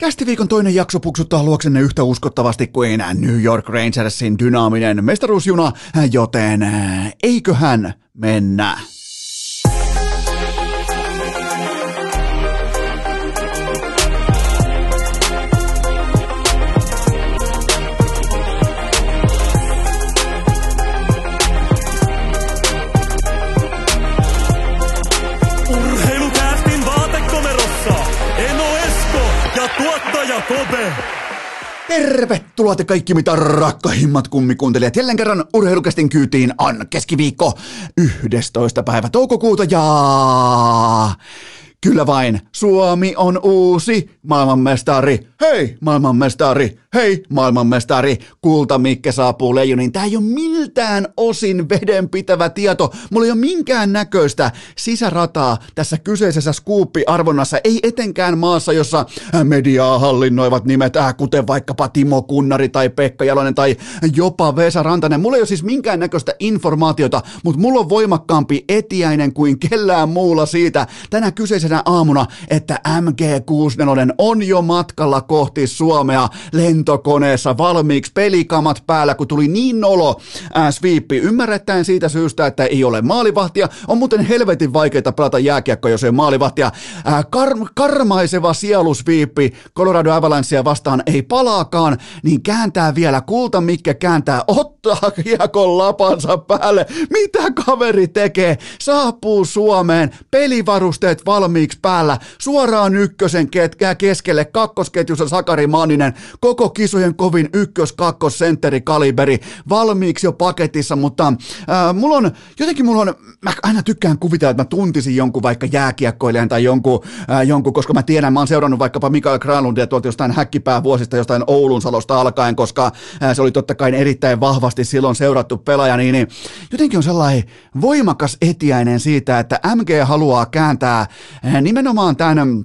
Kästiviikon toinen jakso puksuttaa luoksenne yhtä uskottavasti kuin New York Rangersin dynaaminen mestaruusjuna, joten eiköhän mennä. Tervetuloa te kaikki mitä rakkahimmat kummikuuntelijat jälleen kerran urheilukästin kyytiin on keskiviikko 11. päivä toukokuuta ja Kyllä vain, Suomi on uusi maailmanmestari. Hei, maailmanmestari. Hei, maailmanmestari. Kulta Mikke saapuu leijoniin. Tää ei ole miltään osin vedenpitävä tieto. Mulla ei ole minkään näköistä sisärataa tässä kyseisessä skuuppi-arvonnassa. Ei etenkään maassa, jossa mediaa hallinnoivat nimet, äh, kuten vaikkapa Timo Kunnari tai Pekka Jalonen tai jopa Vesa Rantanen. Mulla ei ole siis minkään näköistä informaatiota, mutta mulla on voimakkaampi etiäinen kuin kellään muulla siitä tänä kyseisenä aamuna, että MG64 on jo matkalla kohti Suomea lentokoneessa valmiiksi pelikamat päällä, kun tuli niin nolo äh, sweepi. Ymmärrettäen siitä syystä, että ei ole maalivahtia. On muuten helvetin vaikeaa pelata jääkiekko, jos ei maalivahtia. Äh, kar- karmaiseva sielusviippi Colorado Avalancea vastaan ei palaakaan, niin kääntää vielä kulta, mikä kääntää, ottaa kiekon lapansa päälle. Mitä kaveri tekee? Saapuu Suomeen, pelivarusteet valmiiksi päällä, suoraan ykkösen ket- keskelle, kakkosketjussa Sakari Manninen, koko kisojen kovin ykkös, kakkos, sentteri, kaliberi, valmiiksi jo paketissa, mutta äh, mulla on, jotenkin mulla on, mä aina tykkään kuvitella, että mä tuntisin jonkun vaikka jääkiekkoilijan tai jonkun, äh, jonkun koska mä tiedän, mä oon seurannut vaikkapa Mikael Granlundia tuolta jostain häkkipää vuosista, jostain Oulun salosta alkaen, koska äh, se oli totta kai erittäin vahvasti silloin seurattu pelaaja, niin, niin jotenkin on sellainen voimakas etiäinen siitä, että MG haluaa kääntää nimenomaan tämän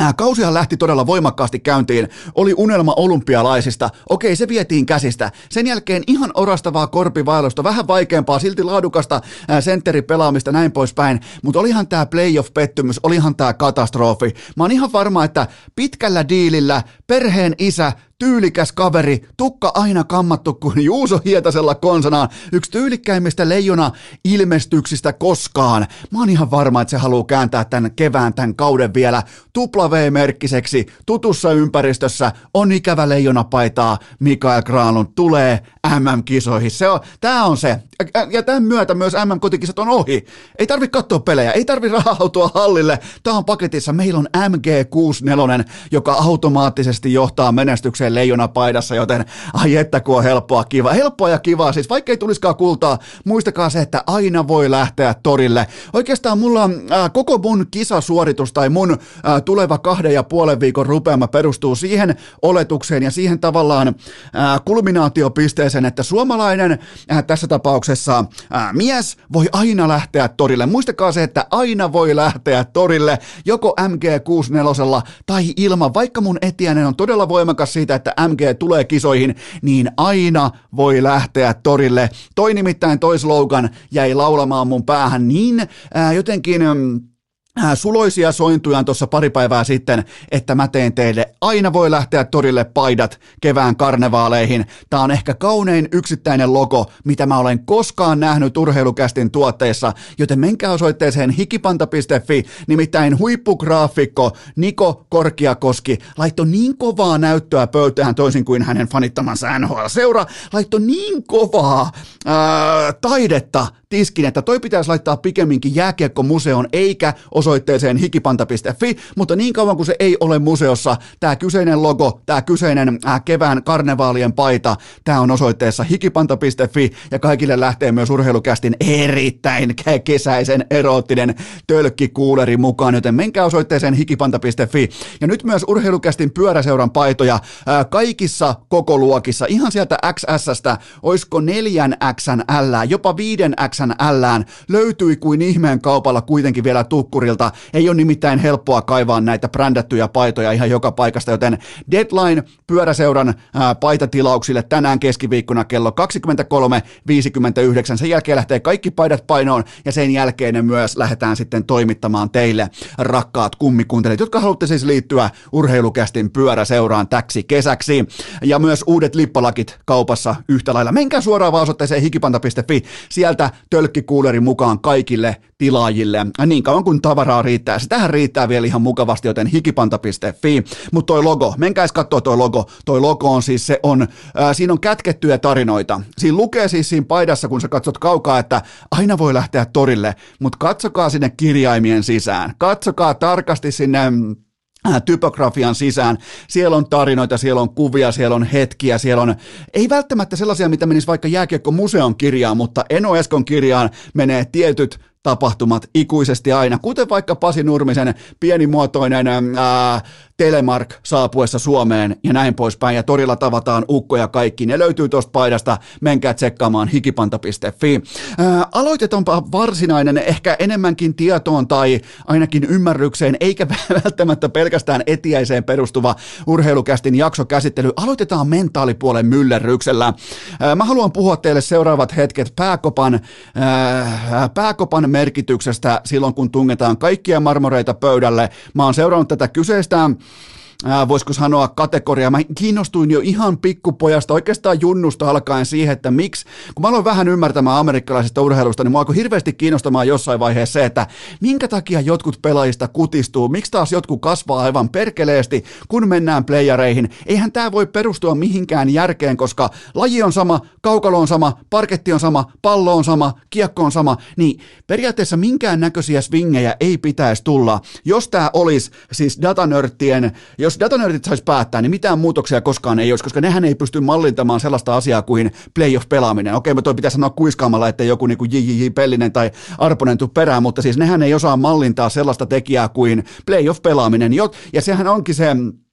Äh, Kausihan lähti todella voimakkaasti käyntiin, oli unelma olympialaisista, okei se vietiin käsistä, sen jälkeen ihan orastavaa korpivailusta, vähän vaikeampaa, silti laadukasta äh, sentteripelaamista näin poispäin, mutta olihan tämä playoff-pettymys, olihan tämä katastrofi. Mä oon ihan varma, että pitkällä diilillä perheen isä tyylikäs kaveri, tukka aina kammattu kuin Juuso Hietasella konsanaan, yksi tyylikkäimmistä leijona ilmestyksistä koskaan. Mä oon ihan varma, että se haluaa kääntää tämän kevään, tämän kauden vielä tupla V-merkkiseksi, tutussa ympäristössä, on ikävä leijonapaitaa, Mikael Granlund tulee MM-kisoihin. Se on, tää on se. Ja tämän myötä myös MM-kotikisat on ohi. Ei tarvi katsoa pelejä, ei tarvi rahautua hallille. Tää on paketissa. Meillä on MG64, joka automaattisesti johtaa menestykseen leijonapaidassa, joten ai että kun on helppoa kiva. Helppoa ja kivaa, siis vaikka ei tulisikaan kultaa, muistakaa se, että aina voi lähteä torille. Oikeastaan mulla äh, koko mun kisasuoritus tai mun äh, tuleva kahden ja puolen viikon rupeama perustuu siihen oletukseen ja siihen tavallaan äh, kulminaatiopisteeseen, että suomalainen äh, tässä tapauksessa äh, mies voi aina lähteä torille. Muistakaa se, että aina voi lähteä torille joko MG64 tai ilman, vaikka mun etiäinen on todella voimakas siitä, että MG tulee kisoihin, niin aina voi lähteä torille. Toi nimittäin toi slogan jäi laulamaan mun päähän niin ää, jotenkin... Äh, suloisia sointujaan tuossa pari päivää sitten, että mä teen teille. Aina voi lähteä torille paidat kevään karnevaaleihin. Tää on ehkä kaunein yksittäinen logo, mitä mä olen koskaan nähnyt urheilukästin tuotteessa, joten menkää osoitteeseen hikipanta.fi, nimittäin huippugraafikko Niko Korkiakoski laittoi niin kovaa näyttöä pöytään toisin kuin hänen fanittamansa NHL-seura, laittoi niin kovaa ää, taidetta tiskin, että toi pitäisi laittaa pikemminkin jääkiekkomuseon eikä osoitteeseen hikipanta.fi, mutta niin kauan kuin se ei ole museossa, tämä kyseinen logo, tämä kyseinen äh, kevään karnevaalien paita, tämä on osoitteessa hikipanta.fi ja kaikille lähtee myös urheilukästin erittäin kesäisen eroottinen tölkkikuuleri mukaan, joten menkää osoitteeseen hikipanta.fi ja nyt myös urheilukästin pyöräseuran paitoja äh, kaikissa koko luokissa, ihan sieltä XS-stä, oisko neljän XL, jopa viiden XL löytyi kuin ihmeen kaupalla kuitenkin vielä tukkurilta Torilta. Ei ole nimittäin helppoa kaivaa näitä brändättyjä paitoja ihan joka paikasta, joten deadline pyöräseuran ää, paitatilauksille tänään keskiviikkona kello 23.59. Sen jälkeen lähtee kaikki paidat painoon ja sen jälkeen ne myös lähdetään sitten toimittamaan teille, rakkaat kummikuntelijat, jotka haluatte siis liittyä urheilukästin pyöräseuraan täksi kesäksi. Ja myös uudet lippalakit kaupassa yhtä lailla. Menkää suoraan vaan osoitteeseen hikipanta.fi. Sieltä tölkkikuulerin mukaan kaikille tilaajille. Niin kauan kuin tavaraa riittää. Se tähän riittää vielä ihan mukavasti, joten hikipanta.fi. Mutta toi logo, menkääs katsoa toi logo. Toi logo on siis, se on, ää, siinä on kätkettyjä tarinoita. Siinä lukee siis siinä paidassa, kun sä katsot kaukaa, että aina voi lähteä torille, mutta katsokaa sinne kirjaimien sisään. Katsokaa tarkasti sinne mm, typografian sisään. Siellä on tarinoita, siellä on kuvia, siellä on hetkiä, siellä on, ei välttämättä sellaisia, mitä menisi vaikka jääkiekko-museon kirjaan, mutta Eno Eskon kirjaan menee tietyt tapahtumat ikuisesti aina, kuten vaikka Pasi Nurmisen pienimuotoinen ää, Telemark saapuessa Suomeen ja näin poispäin, ja torilla tavataan ukkoja kaikki. Ne löytyy tuosta paidasta, menkää tsekkaamaan hikipanta.fi. Ää, aloitetaanpa varsinainen, ehkä enemmänkin tietoon tai ainakin ymmärrykseen, eikä välttämättä pelkästään etiäiseen perustuva urheilukästin jaksokäsittely. Aloitetaan mentaalipuolen myllerryksellä. Ää, mä haluan puhua teille seuraavat hetket pääkopan, ää, pääkopan merkityksestä silloin, kun tungetaan kaikkia marmoreita pöydälle. Mä oon seurannut tätä kyseistä voisiko sanoa kategoria. Mä kiinnostuin jo ihan pikkupojasta, oikeastaan junnusta alkaen siihen, että miksi, kun mä aloin vähän ymmärtämään amerikkalaisesta urheilusta, niin mua alkoi hirveästi kiinnostamaan jossain vaiheessa se, että minkä takia jotkut pelaajista kutistuu, miksi taas jotkut kasvaa aivan perkeleesti, kun mennään playereihin. Eihän tämä voi perustua mihinkään järkeen, koska laji on sama, kaukalo on sama, parketti on sama, pallo on sama, kiekko on sama, niin periaatteessa minkään näköisiä swingejä ei pitäisi tulla. Jos tämä olisi siis datanörttien, jos datanörtit saisi päättää, niin mitään muutoksia koskaan ei olisi, koska nehän ei pysty mallintamaan sellaista asiaa kuin playoff-pelaaminen. Okei, mä toi pitää sanoa kuiskaamalla, että joku niin kuin JJJ Pellinen tai Arponen tuu perään, mutta siis nehän ei osaa mallintaa sellaista tekijää kuin playoff-pelaaminen. Ja sehän onkin se Äh,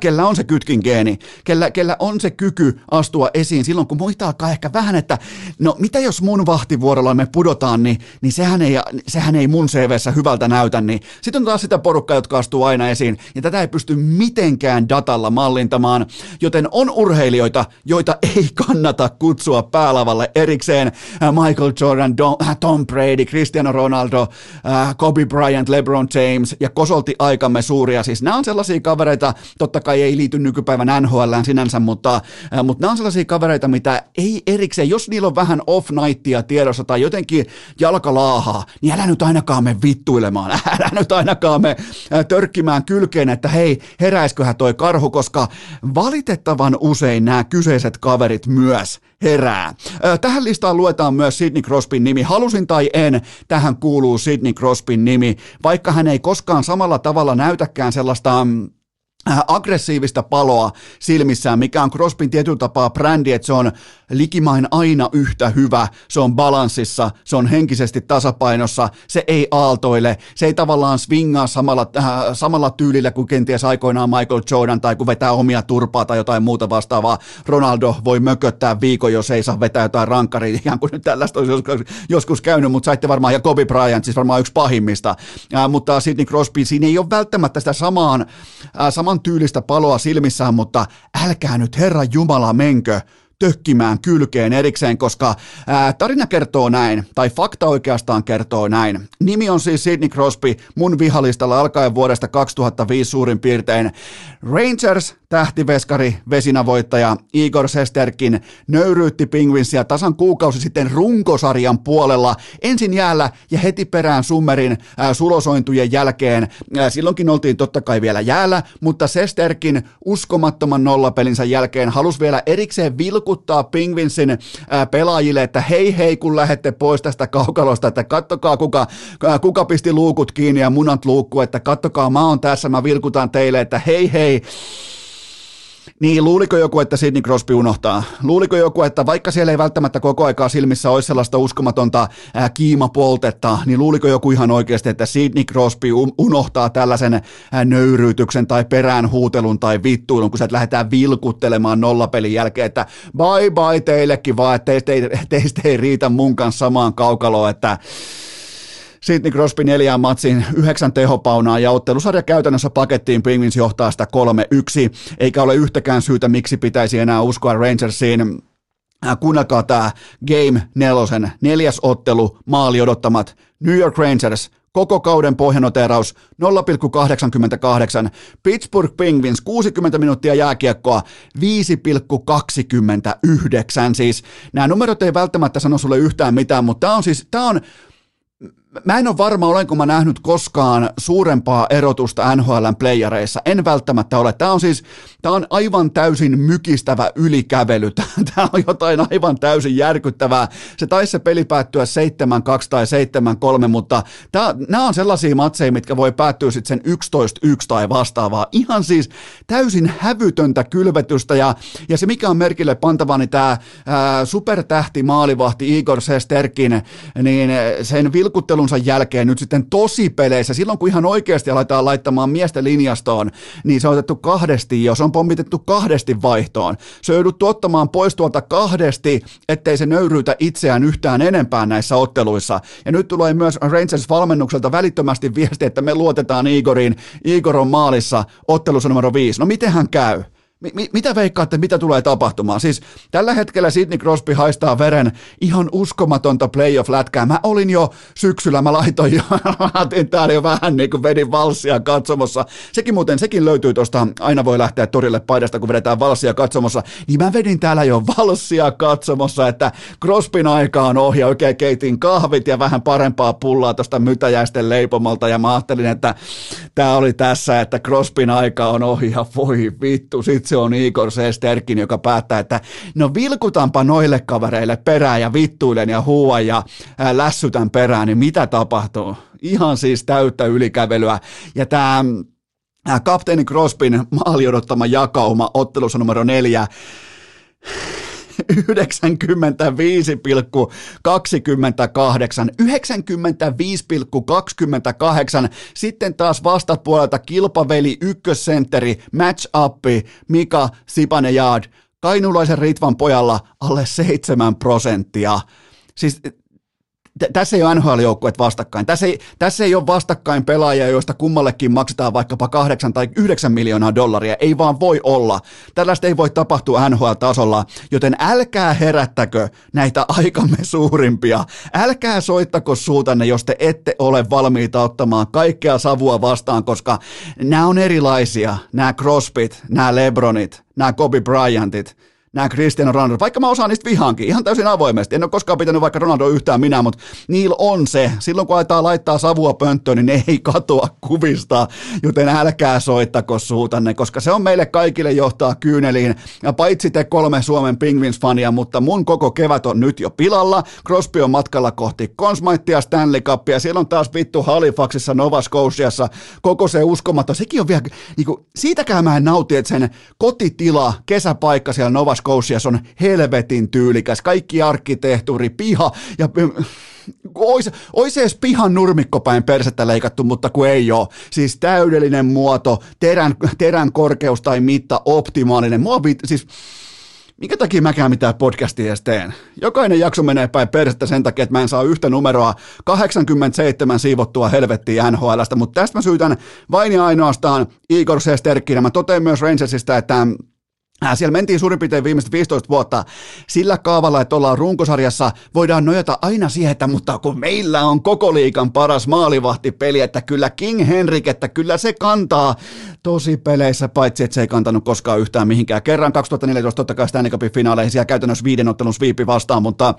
kellä on se kytkin geeni, kellä, kellä on se kyky astua esiin silloin, kun muita alkaa ehkä vähän, että no mitä jos mun vahtivuorolla me pudotaan, niin, niin sehän, ei, sehän ei mun CVssä hyvältä näytä, niin sitten on taas sitä porukkaa, jotka astuu aina esiin, ja tätä ei pysty mitenkään datalla mallintamaan, joten on urheilijoita, joita ei kannata kutsua päälavalle erikseen, äh, Michael Jordan, äh, Tom Brady, Cristiano Ronaldo, Kobe Bryant, LeBron James, ja kosolti aikamme suuria, siis nämä on sellaisia kavereita, totta kai ei liity nykypäivän NHL sinänsä, mutta, äh, mutta nämä on sellaisia kavereita, mitä ei erikseen, jos niillä on vähän off-nightia tiedossa tai jotenkin jalkalaahaa, niin älä nyt ainakaan me vittuilemaan, älä nyt ainakaan me äh, törkkimään kylkeen, että hei, heräisköhän toi karhu, koska valitettavan usein nämä kyseiset kaverit myös herää. Äh, tähän listaan luetaan myös Sidney Crosbyn nimi. Halusin tai en, tähän kuuluu Sidney Crosbyn nimi, vaikka hän ei koskaan samalla tavalla näytäkään sellaista mm, aggressiivista paloa silmissään, mikä on Crosbyn tietyllä tapaa brändi, että se on likimain aina yhtä hyvä, se on balanssissa, se on henkisesti tasapainossa, se ei aaltoile, se ei tavallaan swingaa samalla, äh, samalla tyylillä kuin kenties aikoinaan Michael Jordan tai kun vetää omia turpaa tai jotain muuta vastaavaa. Ronaldo voi mököttää viikon, jos ei saa vetää jotain rankkaria, ihan kuin nyt tällaista olisi joskus, joskus käynyt, mutta saitte varmaan, ja Kobe Bryant, siis varmaan yksi pahimmista, äh, mutta Sidney Crosby, siinä ei ole välttämättä sitä samaan, äh, tyylistä paloa silmissään, mutta älkää nyt Herra Jumala menkö tökkimään kylkeen erikseen, koska ää, tarina kertoo näin, tai fakta oikeastaan kertoo näin. Nimi on siis Sidney Crosby, mun vihalistalla alkaen vuodesta 2005 suurin piirtein. Rangers, tähtiveskari, vesinavoittaja Igor Sesterkin nöyryytti Penguinsia tasan kuukausi sitten runkosarjan puolella. Ensin jäällä ja heti perään Summerin ää, sulosointujen jälkeen. Ää, silloinkin oltiin totta kai vielä jäällä, mutta Sesterkin uskomattoman nollapelinsä jälkeen halusi vielä erikseen vilkuttaa Penguinsin ää, pelaajille, että hei hei kun lähette pois tästä kaukalosta, että kattokaa kuka, kuka pisti luukut kiinni ja munat luukku, että kattokaa mä oon tässä, mä vilkutan teille, että hei hei, niin, luuliko joku, että Sidney Crosby unohtaa? Luuliko joku, että vaikka siellä ei välttämättä koko aikaa silmissä olisi sellaista uskomatonta ää, kiimapoltetta, niin luuliko joku ihan oikeasti, että Sidney Crosby unohtaa tällaisen ää, nöyryytyksen tai peräänhuutelun tai vittuilun, kun sä lähdetään vilkuttelemaan nollapelin jälkeen, että bye bye teillekin vaan, että teistä ei, teistä ei riitä mun kanssa samaan kaukaloon, että Sidney Crosby neljään matsiin, yhdeksän tehopaunaa ja ottelusarja käytännössä pakettiin. Penguins johtaa sitä 3-1, eikä ole yhtäkään syytä, miksi pitäisi enää uskoa Rangersiin. Äh, kuunnelkaa tämä Game nelosen neljäs ottelu, maali odottamat New York Rangers, koko kauden pohjanoteraus 0,88, Pittsburgh Penguins 60 minuuttia jääkiekkoa 5,29, siis nämä numerot ei välttämättä sano sulle yhtään mitään, mutta tämä on siis, tämä on Mä en ole varma, olenko mä nähnyt koskaan suurempaa erotusta NHLn playareissa. En välttämättä ole. Tämä on siis, tämä on aivan täysin mykistävä ylikävely. Tämä on jotain aivan täysin järkyttävää. Se taisi se peli päättyä 7-2 tai 7-3, mutta tämä, nämä on sellaisia matseja, mitkä voi päättyä sitten sen 11-1 tai vastaavaa. Ihan siis täysin hävytöntä kylvetystä ja, ja se mikä on merkille pantava, niin tämä ää, supertähti maalivahti Igor Sesterkin, niin sen vilkuttelu ottelunsa jälkeen nyt sitten tosi peleissä, silloin kun ihan oikeasti aletaan laittamaan miesten linjastoon, niin se on otettu kahdesti jo, se on pommitettu kahdesti vaihtoon. Se on jouduttu ottamaan pois tuolta kahdesti, ettei se nöyryytä itseään yhtään enempää näissä otteluissa. Ja nyt tulee myös Rangers-valmennukselta välittömästi viesti, että me luotetaan Igoriin. Igor on maalissa ottelussa numero viisi. No miten hän käy? Mi- mitä veikkaatte, mitä tulee tapahtumaan? Siis tällä hetkellä Sidney Crosby haistaa veren ihan uskomatonta playoff-lätkää. Mä olin jo syksyllä, mä laitoin jo, mä täällä jo vähän niin kuin vedin valssia katsomossa. Sekin muuten, sekin löytyy tuosta, aina voi lähteä torille paidasta, kun vedetään valssia katsomossa. Niin mä vedin täällä jo valssia katsomossa, että Crosbyn aika on ohi, oikein keitin kahvit ja vähän parempaa pullaa tuosta mytäjäisten leipomolta. Ja mä ajattelin, että tää oli tässä, että Crosbyn aika on ohi ja voi vittu, sit se on Igor Sesterkin, joka päättää, että no vilkutanpa noille kavereille perään ja vittuilen ja huuan ja lässytän perään, niin mitä tapahtuu? Ihan siis täyttä ylikävelyä. Ja tämä kapteeni Crosbyn maali odottama jakauma ottelussa numero neljä 95,28, 95,28. Sitten taas vastapuolelta kilpaveli ykkössentteri, match up, Mika Sipanejad, kainulaisen Ritvan pojalla alle 7 prosenttia. Siis tässä ei ole NHL-joukkueet vastakkain. Tässä ei, tässä ei ole vastakkain pelaajia, joista kummallekin maksetaan vaikkapa 8 tai 9 miljoonaa dollaria. Ei vaan voi olla. Tällaista ei voi tapahtua NHL-tasolla, joten älkää herättäkö näitä aikamme suurimpia. Älkää soittako suutanne, jos te ette ole valmiita ottamaan kaikkea savua vastaan, koska nämä on erilaisia. Nämä Crosbyt, nämä Lebronit, nämä Kobe Bryantit – nämä Cristiano Ronaldo, vaikka mä osaan niistä vihankin, ihan täysin avoimesti. En ole koskaan pitänyt vaikka Ronaldo yhtään minä, mutta niillä on se. Silloin kun aletaan laittaa savua pönttöön, niin ne ei katoa kuvista, joten älkää soittako suutanne, koska se on meille kaikille johtaa kyyneliin. Ja paitsi te kolme Suomen Penguins-fania, mutta mun koko kevät on nyt jo pilalla. Crosby on matkalla kohti Consmaittia Stanley Cupia. Siellä on taas vittu Halifaxissa, Nova Scotiassa, koko se uskomaton. Sekin on vielä, niin kuin, siitäkään mä en nauti, että sen kotitila, kesäpaikka siellä Nova Scotias on helvetin tyylikäs, kaikki arkkitehtuuri, piha ja Ois, ois edes pihan nurmikkopäin persettä leikattu, mutta kun ei ole. Siis täydellinen muoto, terän, terän korkeus tai mitta optimaalinen. Mua vit, siis, minkä takia mäkään mitään podcastia edes teen? Jokainen jakso menee päin persettä sen takia, että mä en saa yhtä numeroa 87 siivottua helvettiä NHLstä, mutta tästä mä syytän vain ja ainoastaan Igor Sesterkkinä. Mä totean myös Rangersista, että siellä mentiin suurin piirtein viimeiset 15 vuotta sillä kaavalla, että ollaan runkosarjassa, voidaan nojata aina siihen, että mutta kun meillä on koko liikan paras maalivahtipeli, että kyllä King Henrik, että kyllä se kantaa tosi peleissä, paitsi että se ei kantanut koskaan yhtään mihinkään. Kerran 2014 totta kai Stanley Cupin finaaleihin siellä käytännössä viiden ottelun sviipi vastaan, mutta,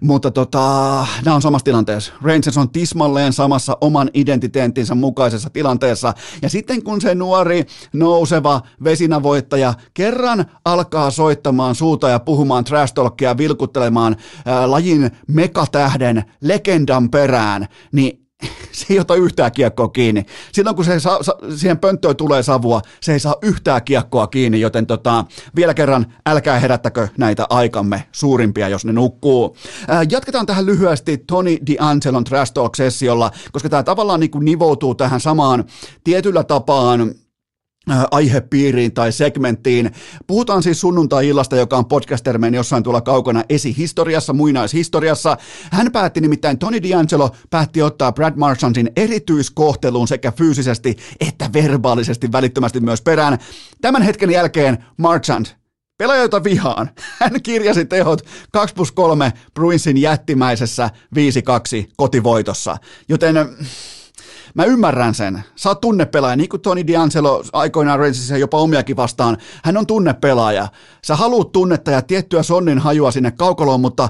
mutta tota, nämä on samassa tilanteessa. Rangers on tismalleen samassa oman identiteettinsä mukaisessa tilanteessa. Ja sitten kun se nuori, nouseva vesinavoittaja kerran alkaa soittamaan suuta ja puhumaan trash talkia, vilkuttelemaan ää, lajin mekatähden legendan perään, niin se ei ota yhtään kiekkoa kiinni. Silloin kun se sa, sa, siihen pönttöön tulee savua, se ei saa yhtään kiekkoa kiinni, joten tota, vielä kerran älkää herättäkö näitä aikamme suurimpia, jos ne nukkuu. Ää, jatketaan tähän lyhyesti Tony D'Angelon Trash Talk-sessiolla, koska tämä tavallaan niin kuin nivoutuu tähän samaan tietyllä tapaan aihepiiriin tai segmenttiin. Puhutaan siis sunnuntai-illasta, joka on podcastermeen jossain tuolla kaukana esihistoriassa, muinaishistoriassa. Hän päätti nimittäin, Tony D'Angelo päätti ottaa Brad Marchandin erityiskohteluun sekä fyysisesti että verbaalisesti välittömästi myös perään. Tämän hetken jälkeen Marchand Pelaaja, jota vihaan. Hän kirjasi tehot 2 plus 3 Bruinsin jättimäisessä 5-2 kotivoitossa. Joten Mä ymmärrän sen. Sä oot tunnepelaaja, niin kuin Tony D'Angelo aikoinaan Rangersissa jopa omiakin vastaan. Hän on tunnepelaaja. Sä haluut tunnetta ja tiettyä sonnin hajua sinne kaukoloon, mutta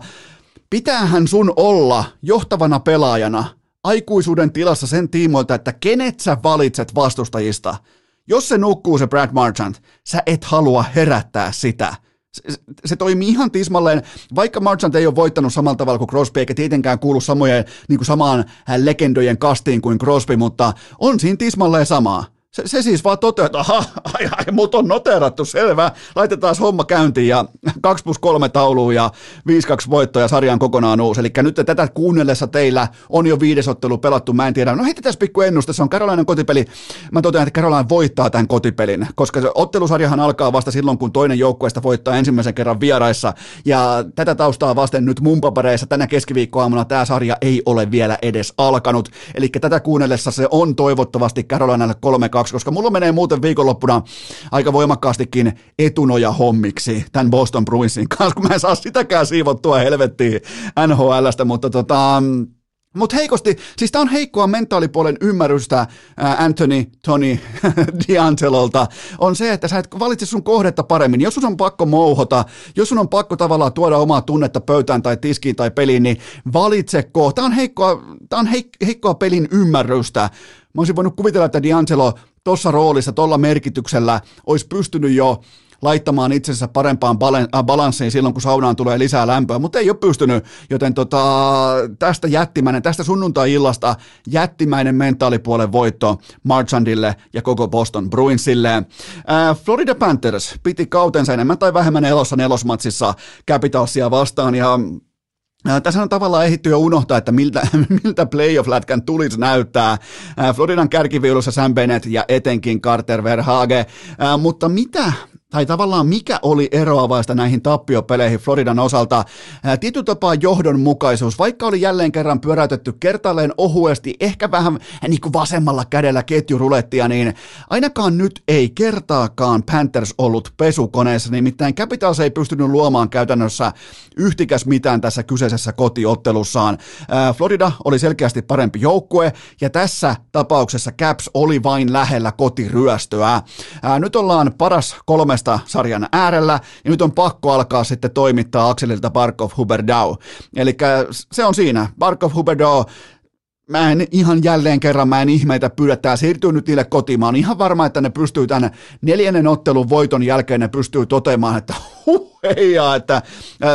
pitäähän sun olla johtavana pelaajana aikuisuuden tilassa sen tiimoilta, että kenet sä valitset vastustajista. Jos se nukkuu se Brad Marchand, sä et halua herättää sitä – se, se toimii ihan tismalleen, vaikka Marchant ei ole voittanut samalla tavalla kuin Crosby, eikä tietenkään kuulu samojen, niin kuin samaan legendojen kastiin kuin Crosby, mutta on siinä tismalleen samaa. Se, se siis vaan toteaa, että ai, ai, mut on noterattu, selvä, laitetaan homma käyntiin ja 2 plus 3 tauluun ja 5-2 voittoja sarjan kokonaan uusi. Eli nyt tätä kuunnellessa teillä on jo viidesottelu pelattu, mä en tiedä. No heitetään pikku ennuste, se on Karolainen kotipeli. Mä totean, että Karolainen voittaa tämän kotipelin, koska se ottelusarjahan alkaa vasta silloin, kun toinen joukkueesta voittaa ensimmäisen kerran vieraissa. Ja tätä taustaa vasten nyt mun papereissa tänä keskiviikkoaamuna tämä sarja ei ole vielä edes alkanut. Eli tätä kuunnellessa se on toivottavasti Karolainalle 3 kaksi, koska mulla menee muuten viikonloppuna aika voimakkaastikin etunoja hommiksi tämän Boston Bruinsin kanssa, kun mä en saa sitäkään siivottua helvettiin NHLstä, mutta tota, mutta heikosti, siis tämä on heikkoa mentaalipuolen ymmärrystä Anthony, Tony, D'Angelolta, on se, että sä et valitse sun kohdetta paremmin. Jos sun on pakko mouhota, jos sun on pakko tavallaan tuoda omaa tunnetta pöytään tai tiskiin tai peliin, niin valitse kohta. Tämä on heikkoa, tää on heik- heikkoa pelin ymmärrystä. Mä olisin voinut kuvitella, että D'Angelo tuossa roolissa, tuolla merkityksellä olisi pystynyt jo laittamaan itsensä parempaan äh, balanssiin silloin, kun saunaan tulee lisää lämpöä, mutta ei ole pystynyt, joten tota, tästä jättimäinen, tästä sunnuntai-illasta jättimäinen mentaalipuolen voitto Marchandille ja koko Boston Bruinsille. Äh, Florida Panthers piti kautensa enemmän tai vähemmän elossa nelosmatsissa Capitalsia vastaan ja tässä on tavallaan ehditty jo unohtaa, että miltä, miltä playoff-lätkän tulisi näyttää. Floridan kärkiviulussa Sam Bennett ja etenkin Carter Verhage. Mutta mitä tai tavallaan mikä oli eroavaista näihin tappiopeleihin Floridan osalta. Tietyllä tapaa johdonmukaisuus, vaikka oli jälleen kerran pyöräytetty kertaalleen ohuesti, ehkä vähän niin kuin vasemmalla kädellä ketjurulettia, niin ainakaan nyt ei kertaakaan Panthers ollut pesukoneessa, nimittäin Capitals ei pystynyt luomaan käytännössä yhtikäs mitään tässä kyseisessä kotiottelussaan. Florida oli selkeästi parempi joukkue, ja tässä tapauksessa Caps oli vain lähellä kotiryöstöä. Nyt ollaan paras kolme puolesta sarjan äärellä, ja nyt on pakko alkaa sitten toimittaa Akselilta Barkov Huberdau. Eli se on siinä. Barkov Huberdau mä en ihan jälleen kerran, mä en ihmeitä pyydä, tämä siirtyy nyt niille kotiin. Mä oon ihan varma, että ne pystyy tämän neljännen ottelun voiton jälkeen, ne pystyy toteamaan, että huh, heijaa, että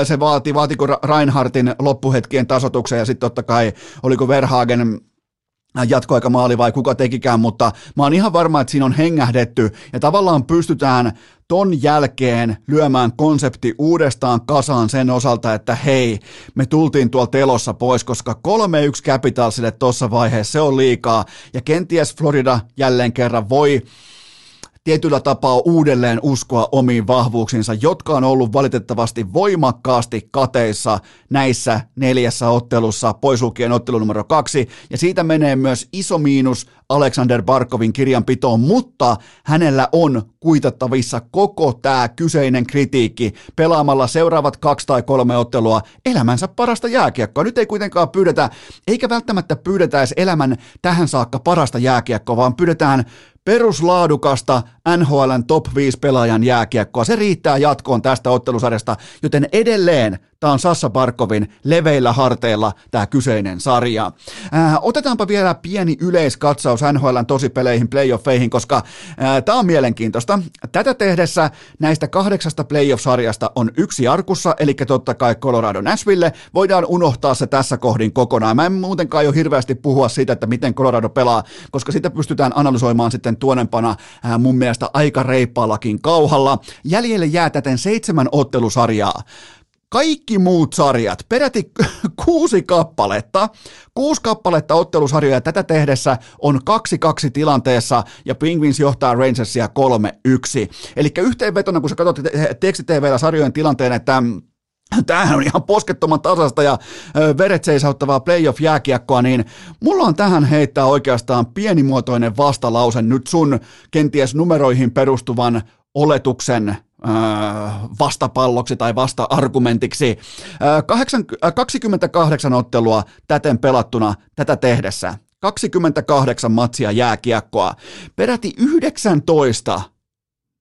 se vaati, vaatiko Reinhardtin loppuhetkien tasotuksen ja sitten totta kai oliko Verhagen jatkoaikamaali vai kuka tekikään, mutta mä oon ihan varma, että siinä on hengähdetty. Ja tavallaan pystytään ton jälkeen lyömään konsepti uudestaan kasaan sen osalta, että hei, me tultiin tuolta telossa pois, koska 3-1 Capitalsille tuossa vaiheessa se on liikaa. Ja kenties Florida jälleen kerran voi tietyllä tapaa uudelleen uskoa omiin vahvuuksiinsa, jotka on ollut valitettavasti voimakkaasti kateissa näissä neljässä ottelussa, pois lukien ottelu numero kaksi, ja siitä menee myös iso miinus Alexander Barkovin kirjanpitoon, mutta hänellä on kuitattavissa koko tämä kyseinen kritiikki pelaamalla seuraavat kaksi tai kolme ottelua elämänsä parasta jääkiekkoa. Nyt ei kuitenkaan pyydetä, eikä välttämättä pyydetä edes elämän tähän saakka parasta jääkiekkoa, vaan pyydetään peruslaadukasta NHLn top 5 pelaajan jääkiekkoa. Se riittää jatkoon tästä ottelusarjasta, joten edelleen Tämä on Sassa Barkovin leveillä harteilla tämä kyseinen sarja. Ää, otetaanpa vielä pieni yleiskatsaus NHLn tosipeleihin, playoffeihin, koska ää, tämä on mielenkiintoista. Tätä tehdessä näistä kahdeksasta playoff-sarjasta on yksi arkussa, eli totta kai Colorado Nashville. Voidaan unohtaa se tässä kohdin kokonaan. Mä en muutenkaan jo hirveästi puhua siitä, että miten Colorado pelaa, koska sitä pystytään analysoimaan sitten tuonempana ää, mun mielestä aika reippaallakin kauhalla. Jäljelle jää täten seitsemän ottelusarjaa. Kaikki muut sarjat, peräti kuusi kappaletta, kuusi kappaletta ottelusarjoja tätä tehdessä on 2-2 tilanteessa ja Penguins johtaa Rangersia 3-1. Eli yhteenvetona, kun sä katsot tekstitvllä sarjojen tilanteen, että Tämähän on ihan poskettoman tasasta ja veret seisauttavaa playoff-jääkiekkoa, niin mulla on tähän heittää oikeastaan pienimuotoinen vastalause nyt sun kenties numeroihin perustuvan oletuksen vastapalloksi tai vasta-argumentiksi. 28 ottelua täten pelattuna tätä tehdessä. 28 matsia jääkiekkoa. Peräti 19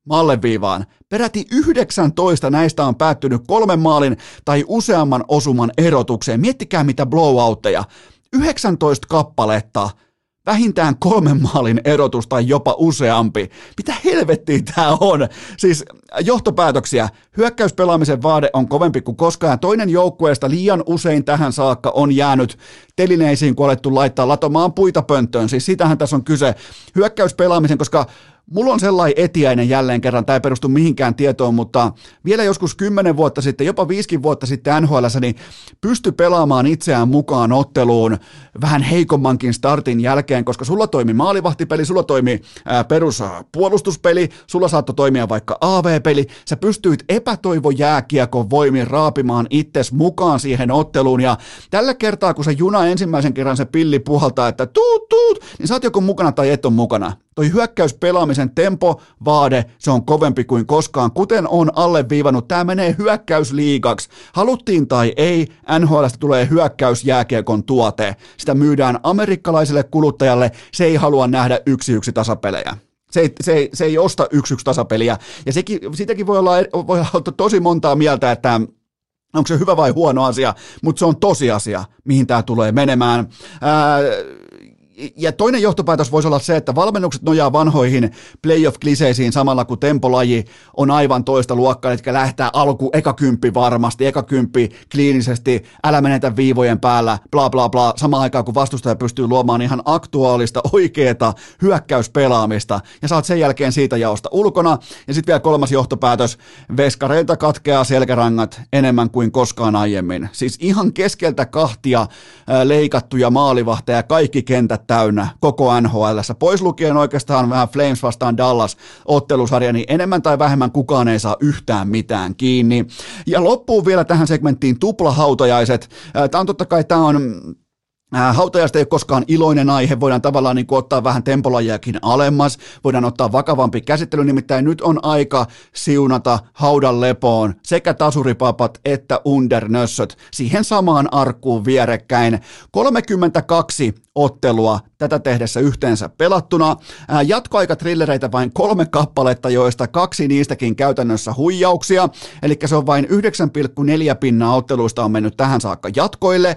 malleviivaan. Peräti 19 näistä on päättynyt kolmen maalin tai useamman osuman erotukseen. Miettikää mitä blowoutteja. 19 kappaletta vähintään kolmen maalin erotus tai jopa useampi. Mitä helvettiä tämä on? Siis johtopäätöksiä. Hyökkäyspelaamisen vaade on kovempi kuin koskaan. Toinen joukkueesta liian usein tähän saakka on jäänyt telineisiin, kun alettu laittaa latomaan puita pönttöön. Siis sitähän tässä on kyse. Hyökkäyspelaamisen, koska Mulla on sellainen etiäinen jälleen kerran, tämä ei perustu mihinkään tietoon, mutta vielä joskus kymmenen vuotta sitten, jopa viisikin vuotta sitten NHL, niin pysty pelaamaan itseään mukaan otteluun vähän heikommankin startin jälkeen, koska sulla toimi maalivahtipeli, sulla toimi peruspuolustuspeli, sulla saattoi toimia vaikka AV-peli, sä pystyit epätoivo jääkiekon voimin raapimaan itses mukaan siihen otteluun, ja tällä kertaa, kun se juna ensimmäisen kerran se pilli puhaltaa, että tuut, tuut, niin sä oot joko mukana tai et on mukana. Toi hyökkäyspelaamisen tempo, vaade, se on kovempi kuin koskaan. Kuten on alleviivannut, tämä menee hyökkäysliigaksi. Haluttiin tai ei, NHLstä tulee hyökkäysjääkiekon tuote. Sitä myydään amerikkalaiselle kuluttajalle, se ei halua nähdä yksi-yksi tasapelejä. Se ei, se, ei, se ei osta yksi-yksi tasapeliä. Ja sekin, sitäkin voi olla, voi olla tosi montaa mieltä, että onko se hyvä vai huono asia, mutta se on tosiasia, mihin tämä tulee menemään. Ää, ja toinen johtopäätös voisi olla se, että valmennukset nojaa vanhoihin playoff-kliseisiin samalla kun tempolaji on aivan toista luokkaa, eli lähtää alku eka kymppi varmasti, eka kymppi kliinisesti, älä menetä viivojen päällä, bla bla bla, samaan aikaan kun vastustaja pystyy luomaan ihan aktuaalista, oikeeta hyökkäyspelaamista, ja saat sen jälkeen siitä jaosta ulkona, ja sitten vielä kolmas johtopäätös, veskareilta katkeaa selkärangat enemmän kuin koskaan aiemmin, siis ihan keskeltä kahtia leikattuja maalivahteja, kaikki kentät täynnä koko NHL. Pois lukien oikeastaan vähän Flames vastaan Dallas ottelusarja, niin enemmän tai vähemmän kukaan ei saa yhtään mitään kiinni. Ja loppuu vielä tähän segmenttiin tuplahautajaiset. Tämä on totta kai, tämä on Hautajasta ei ole koskaan iloinen aihe, voidaan tavallaan niin ottaa vähän tempolajiakin alemmas, voidaan ottaa vakavampi käsittely, nimittäin nyt on aika siunata haudan lepoon sekä tasuripapat että undernössöt siihen samaan arkkuun vierekkäin. 32 ottelua tätä tehdessä yhteensä pelattuna. Jatkoaikatrillereitä vain kolme kappaletta, joista kaksi niistäkin käytännössä huijauksia, eli se on vain 9,4 pinnaa otteluista on mennyt tähän saakka jatkoille.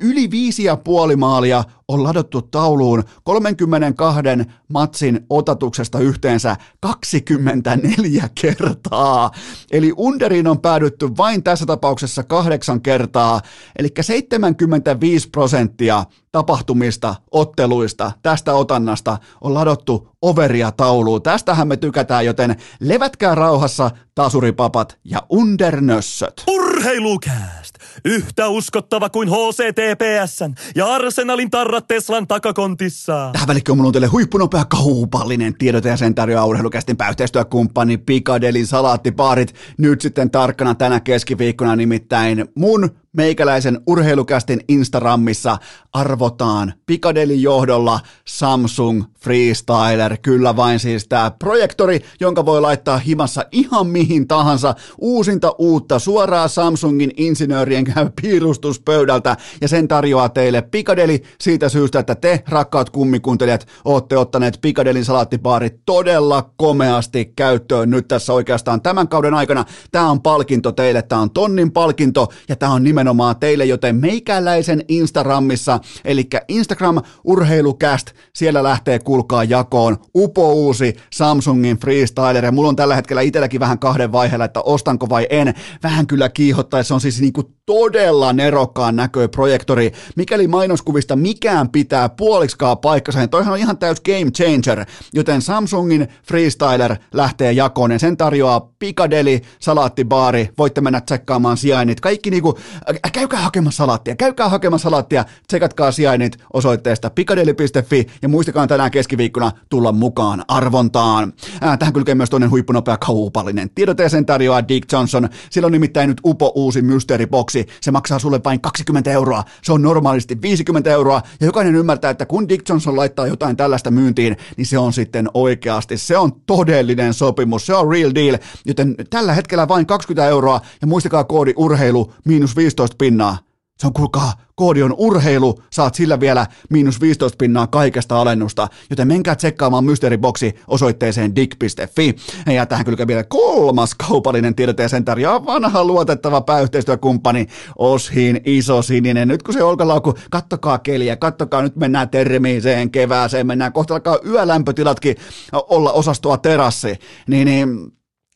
Yli viisi ja puoli maalia on ladottu tauluun 32 matsin otatuksesta yhteensä 24 kertaa. Eli underin on päädytty vain tässä tapauksessa kahdeksan kertaa, eli 75 prosenttia tapahtumista, otteluista, tästä otannasta on ladottu overia tauluun. Tästähän me tykätään, joten levätkää rauhassa tasuripapat ja undernössöt. Urheilukääst! Yhtä uskottava kuin HCTPSn ja Arsenalin tarrat Teslan takakontissa. Tähän välikköön mulla on teille huippunopea kaupallinen tiedote ja sen tarjoaa urheilukästin yhteistyökumppani Pikadelin salaattipaarit. Nyt sitten tarkkana tänä keskiviikkona nimittäin mun meikäläisen urheilukästin Instagramissa arvotaan Pikadelin johdolla Samsung Freestyler. Kyllä vain siis tämä projektori, jonka voi laittaa himassa ihan mihin tahansa. Uusinta uutta suoraa Samsungin insinöörien piirustuspöydältä ja sen tarjoaa teille Pikadeli siitä syystä, että te rakkaat kummikuuntelijat olette ottaneet Pikadelin salaattipaarit todella komeasti käyttöön nyt tässä oikeastaan tämän kauden aikana. Tämä on palkinto teille, tämä on tonnin palkinto ja tämä on nimenomaan teille, joten meikäläisen Instagramissa, eli Instagram urheilucast, siellä lähtee kuulkaa jakoon upo uusi Samsungin Freestyler ja mulla on tällä hetkellä itselläkin vähän kahden vaiheella, että ostanko vai en. Vähän kyllä kiihottaa, se on siis niinku todella nerokkaan näköinen projektori, mikäli mainoskuvista mikään pitää puoliksikaan paikkansa, niin toihan on ihan täys game changer, joten Samsungin Freestyler lähtee jakoon ja sen tarjoaa Pikadeli, salaattibaari, voitte mennä tsekkaamaan sijainnit, kaikki niinku, ä, käykää hakemassa salaattia, käykää hakemassa salaattia, tsekatkaa sijainnit osoitteesta pikadeli.fi ja muistakaa tänään keskiviikkona tulla mukaan arvontaan. Ää, tähän kylkee myös toinen huippunopea kaupallinen tiedote sen tarjoaa Dick Johnson, sillä on nimittäin nyt upo uusi box vuoksi se maksaa sulle vain 20 euroa. Se on normaalisti 50 euroa. Ja jokainen ymmärtää, että kun Dick Johnson laittaa jotain tällaista myyntiin, niin se on sitten oikeasti, se on todellinen sopimus, se on real deal, joten tällä hetkellä vain 20 euroa. Ja muistakaa koodi urheilu miinus 15 pinnaa. Se on kuulkaa, koodi on urheilu, saat sillä vielä miinus 15 pinnaa kaikesta alennusta, joten menkää tsekkaamaan mysteeriboksi osoitteeseen dig.fi. Ja tähän kyllä vielä kolmas kaupallinen sen tarjoaa vanha luotettava pääyhteistyökumppani Oshin iso sininen. Nyt kun se olkalaukku, kattokaa keliä, kattokaa, nyt mennään termiiseen kevääseen, mennään kohta alkaa yölämpötilatkin olla osastoa terassi, niin, niin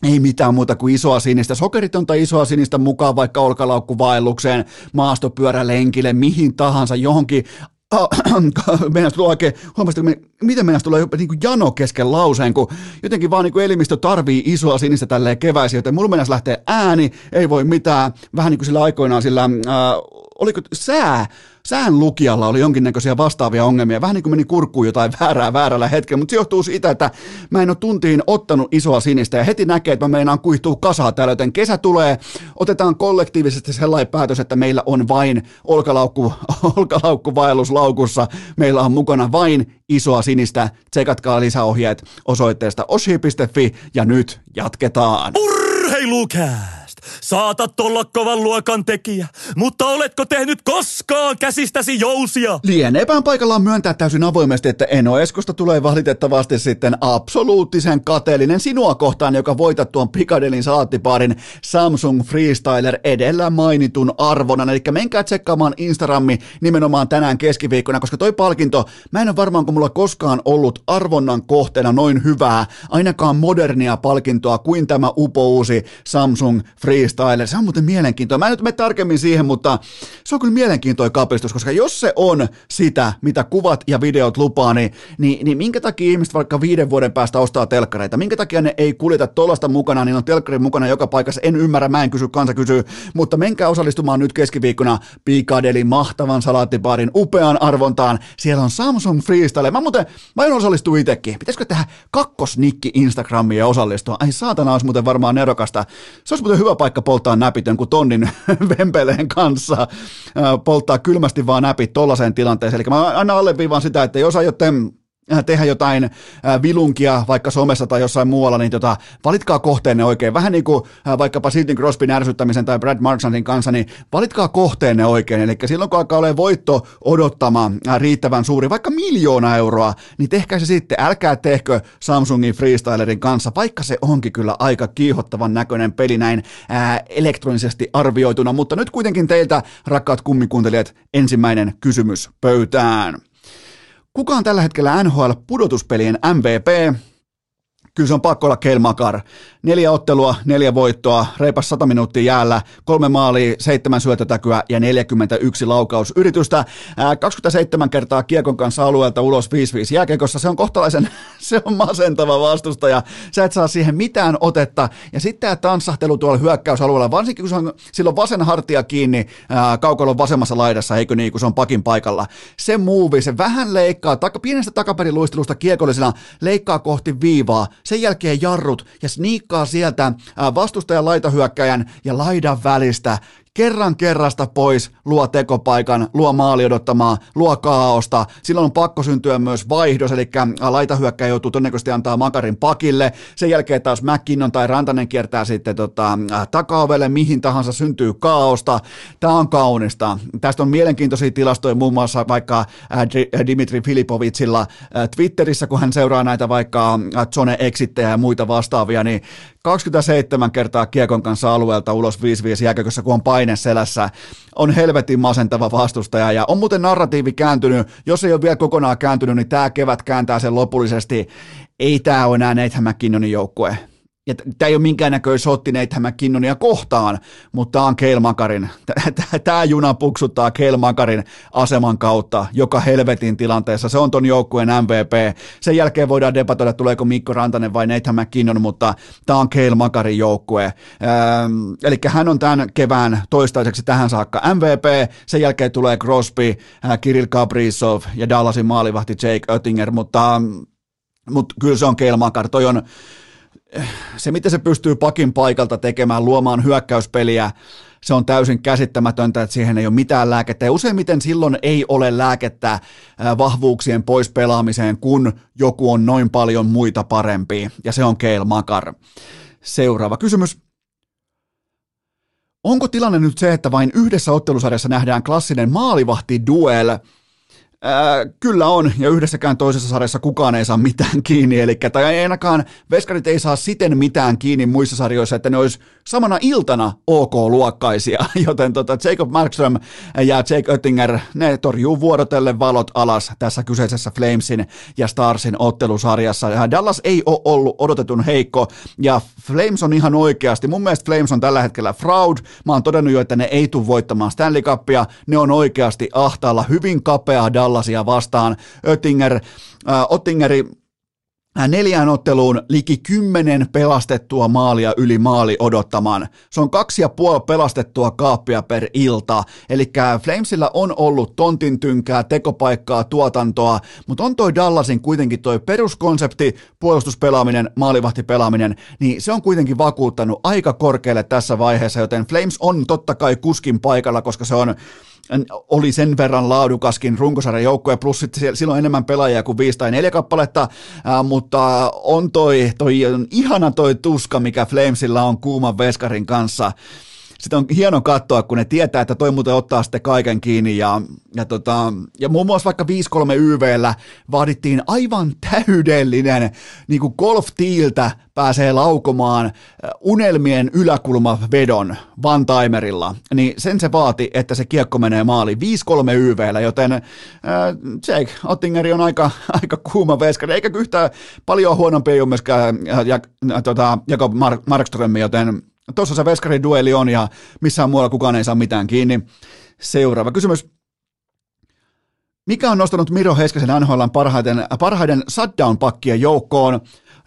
ei mitään muuta kuin isoa sinistä, sokeritonta isoa sinistä mukaan vaikka olkalaukkuvaellukseen, maastopyörälenkille, mihin tahansa, johonkin. Meidän tulee oikein, huomasit, miten meidän tulee niin kuin jano kesken lauseen, kun jotenkin vaan niin kuin elimistö tarvii isoa sinistä tälleen keväisin, joten mulla mennäisi lähtee ääni, ei voi mitään, vähän niin kuin sillä aikoinaan sillä, äh, oliko sää, sään lukijalla oli jonkinnäköisiä vastaavia ongelmia. Vähän niin kuin meni kurkkuun jotain väärää väärällä hetkellä, mutta se johtuu siitä, että mä en ole tuntiin ottanut isoa sinistä ja heti näkee, että mä meinaan kuihtuu kasaa täällä, joten kesä tulee, otetaan kollektiivisesti sellainen päätös, että meillä on vain olkalaukku, olkalaukku vaelluslaukussa, meillä on mukana vain isoa sinistä. Tsekatkaa lisäohjeet osoitteesta oshi.fi ja nyt jatketaan. Urheilukää! Saatat olla kovan luokan tekijä, mutta oletko tehnyt koskaan käsistäsi jousia? Lieneepään paikallaan myöntää täysin avoimesti, että Eno Eskosta tulee valitettavasti sitten absoluuttisen kateellinen sinua kohtaan, joka voitat tuon Pikadelin salaattipaarin Samsung Freestyler edellä mainitun arvonan. Eli menkää tsekkaamaan Instagrammi nimenomaan tänään keskiviikkona, koska toi palkinto, mä en ole varmaan, kun mulla koskaan ollut arvonnan kohteena noin hyvää, ainakaan modernia palkintoa kuin tämä upouusi Samsung Freestyler freestyle. Se on muuten mielenkiintoinen. Mä en nyt mene tarkemmin siihen, mutta se on kyllä mielenkiintoinen kapistus, koska jos se on sitä, mitä kuvat ja videot lupaa, niin, niin, niin minkä takia ihmiset vaikka viiden vuoden päästä ostaa telkkareita? Minkä takia ne ei kuljeta tuollaista mukana, niin on telkkarin mukana joka paikassa. En ymmärrä, mä en kysy, kansa kysyy, mutta menkää osallistumaan nyt keskiviikkona Piikadelin mahtavan salaattibaarin upeaan arvontaan. Siellä on Samsung Freestyle. Mä muuten, mä en osallistu itsekin. Pitäisikö tehdä kakkosnikki Instagramia ja osallistua? Ai saatana, olisi muuten varmaan nerokasta. Se olisi muuten hyvä paikka polttaa näpit kuin tonnin vempeleen kanssa, polttaa kylmästi vaan näpit tollaiseen tilanteeseen. Eli mä aina alleviivaan sitä, että jos aiotte Äh, tehdä jotain äh, vilunkia vaikka somessa tai jossain muualla, niin tota, valitkaa kohteenne oikein. Vähän niin kuin äh, vaikkapa Sidney Crosbyn ärsyttämisen tai Brad Marchandin kanssa, niin valitkaa kohteenne oikein. Eli silloin kun alkaa olla voitto odottama riittävän suuri, vaikka miljoona euroa, niin tehkää se sitten. Älkää tehkö Samsungin Freestylerin kanssa, vaikka se onkin kyllä aika kiihottavan näköinen peli näin ää, elektronisesti arvioituna. Mutta nyt kuitenkin teiltä, rakkaat kummikuuntelijat, ensimmäinen kysymys pöytään. Kuka on tällä hetkellä NHL pudotuspelien MVP? Kyllä se on pakko olla Keil Makar. Neljä ottelua, neljä voittoa, reipas 100 minuuttia jäällä, kolme maalia, seitsemän syötötäkyä ja 41 laukausyritystä. 27 kertaa kiekon kanssa alueelta ulos 5-5 jääkekossa. Se on kohtalaisen, se on masentava vastustaja. Sä et saa siihen mitään otetta. Ja sitten tämä tanssahtelu tuolla hyökkäysalueella, varsinkin kun se on silloin vasen hartia kiinni kaukolon vasemmassa laidassa, eikö niin, kun se on pakin paikalla. Se muuvi, se vähän leikkaa, taka, pienestä takaperiluistelusta kiekollisena, leikkaa kohti viivaa, sen jälkeen jarrut ja sniikkaa sieltä vastustajan laitahyökkäjän ja laidan välistä kerran kerrasta pois, luo tekopaikan, luo maali odottamaa, luo kaaosta. Silloin on pakko syntyä myös vaihdos, eli laitahyökkäjä joutuu todennäköisesti antaa makarin pakille. Sen jälkeen taas McKinnon tai Rantanen kiertää sitten tota, takaovelle, mihin tahansa syntyy kaaosta. Tämä on kaunista. Tästä on mielenkiintoisia tilastoja muun muassa vaikka Dimitri Filipovitsilla Twitterissä, kun hän seuraa näitä vaikka Zone Exittejä ja muita vastaavia, niin 27 kertaa kiekon kanssa alueelta ulos 5-5 jääkökössä, kun on paine selässä. On helvetin masentava vastustaja ja on muuten narratiivi kääntynyt. Jos ei ole vielä kokonaan kääntynyt, niin tämä kevät kääntää sen lopullisesti. Ei tämä ole enää Nathan McKinnonin joukkue ja tämä ei ole minkäännäköinen sotti Nathan McKinnonia kohtaan, mutta tämä on Keilmakarin, tämä juna puksuttaa Keilmakarin aseman kautta joka helvetin tilanteessa. Se on ton joukkueen MVP. Sen jälkeen voidaan debatoida, tuleeko Mikko Rantanen vai Nathan McKinnon, mutta tämä on Keilmakarin joukkue. Ähm, eli hän on tämän kevään toistaiseksi tähän saakka MVP. Sen jälkeen tulee Crosby, äh, Kirill Kaprizov ja Dallasin maalivahti Jake Oettinger, mutta, mutta kyllä se on Keilmakar. Toi on se, miten se pystyy pakin paikalta tekemään, luomaan hyökkäyspeliä, se on täysin käsittämätöntä, että siihen ei ole mitään lääkettä. Ja useimmiten silloin ei ole lääkettä vahvuuksien pois pelaamiseen, kun joku on noin paljon muita parempi. Ja se on Keil Makar. Seuraava kysymys. Onko tilanne nyt se, että vain yhdessä ottelusarjassa nähdään klassinen maalivahti-duel – Ää, kyllä on, ja yhdessäkään toisessa sarjassa kukaan ei saa mitään kiinni, eli tai ainakaan veskarit ei saa siten mitään kiinni muissa sarjoissa, että ne olisi samana iltana OK-luokkaisia, joten tota Jacob Markström ja Jake Oettinger, ne torjuu vuorotelle valot alas tässä kyseisessä Flamesin ja Starsin ottelusarjassa. Ja Dallas ei ole ollut odotetun heikko, ja Flames on ihan oikeasti, mun mielestä Flames on tällä hetkellä fraud, mä oon todennut jo, että ne ei tule voittamaan Stanley Cupia, ne on oikeasti ahtaalla hyvin kapea Dallas Dallasia vastaan. Oettinger, äh, Ottingeri äh, neljään otteluun liki kymmenen pelastettua maalia yli maali odottamaan. Se on kaksi ja puoli pelastettua kaappia per ilta. Eli Flamesilla on ollut tontin tynkää, tekopaikkaa, tuotantoa, mutta on toi Dallasin kuitenkin toi peruskonsepti, puolustuspelaaminen, maalivahtipelaaminen, niin se on kuitenkin vakuuttanut aika korkealle tässä vaiheessa, joten Flames on totta kai kuskin paikalla, koska se on oli sen verran laadukaskin runkosarjan joukkue, plus sitten silloin enemmän pelaajia kuin viisi tai neljä kappaletta, ää, mutta on toi, toi on ihana toi tuska, mikä Flamesilla on kuuman veskarin kanssa, sitten on hieno katsoa, kun ne tietää, että toi muuten ottaa sitten kaiken kiinni. Ja, ja, tota, ja muun muassa vaikka 5-3 YVllä vaadittiin aivan täydellinen niin kuin golf-tiiltä pääsee laukomaan äh, unelmien yläkulmavedon one-timerilla, niin sen se vaati, että se kiekko menee maaliin 5-3 YVllä, joten äh, Jake Ottingeri on aika, aika kuuma veskari, eikä yhtään paljon huonompi ei ole myöskään äh, ja, äh, tota, Jakob Mark, Markström, joten Tuossa se veskarin dueli on ja missään muualla kukaan ei saa mitään kiinni. Seuraava kysymys. Mikä on nostanut Miro Heiskasen NHL parhaiten, parhaiden shutdown-pakkien joukkoon?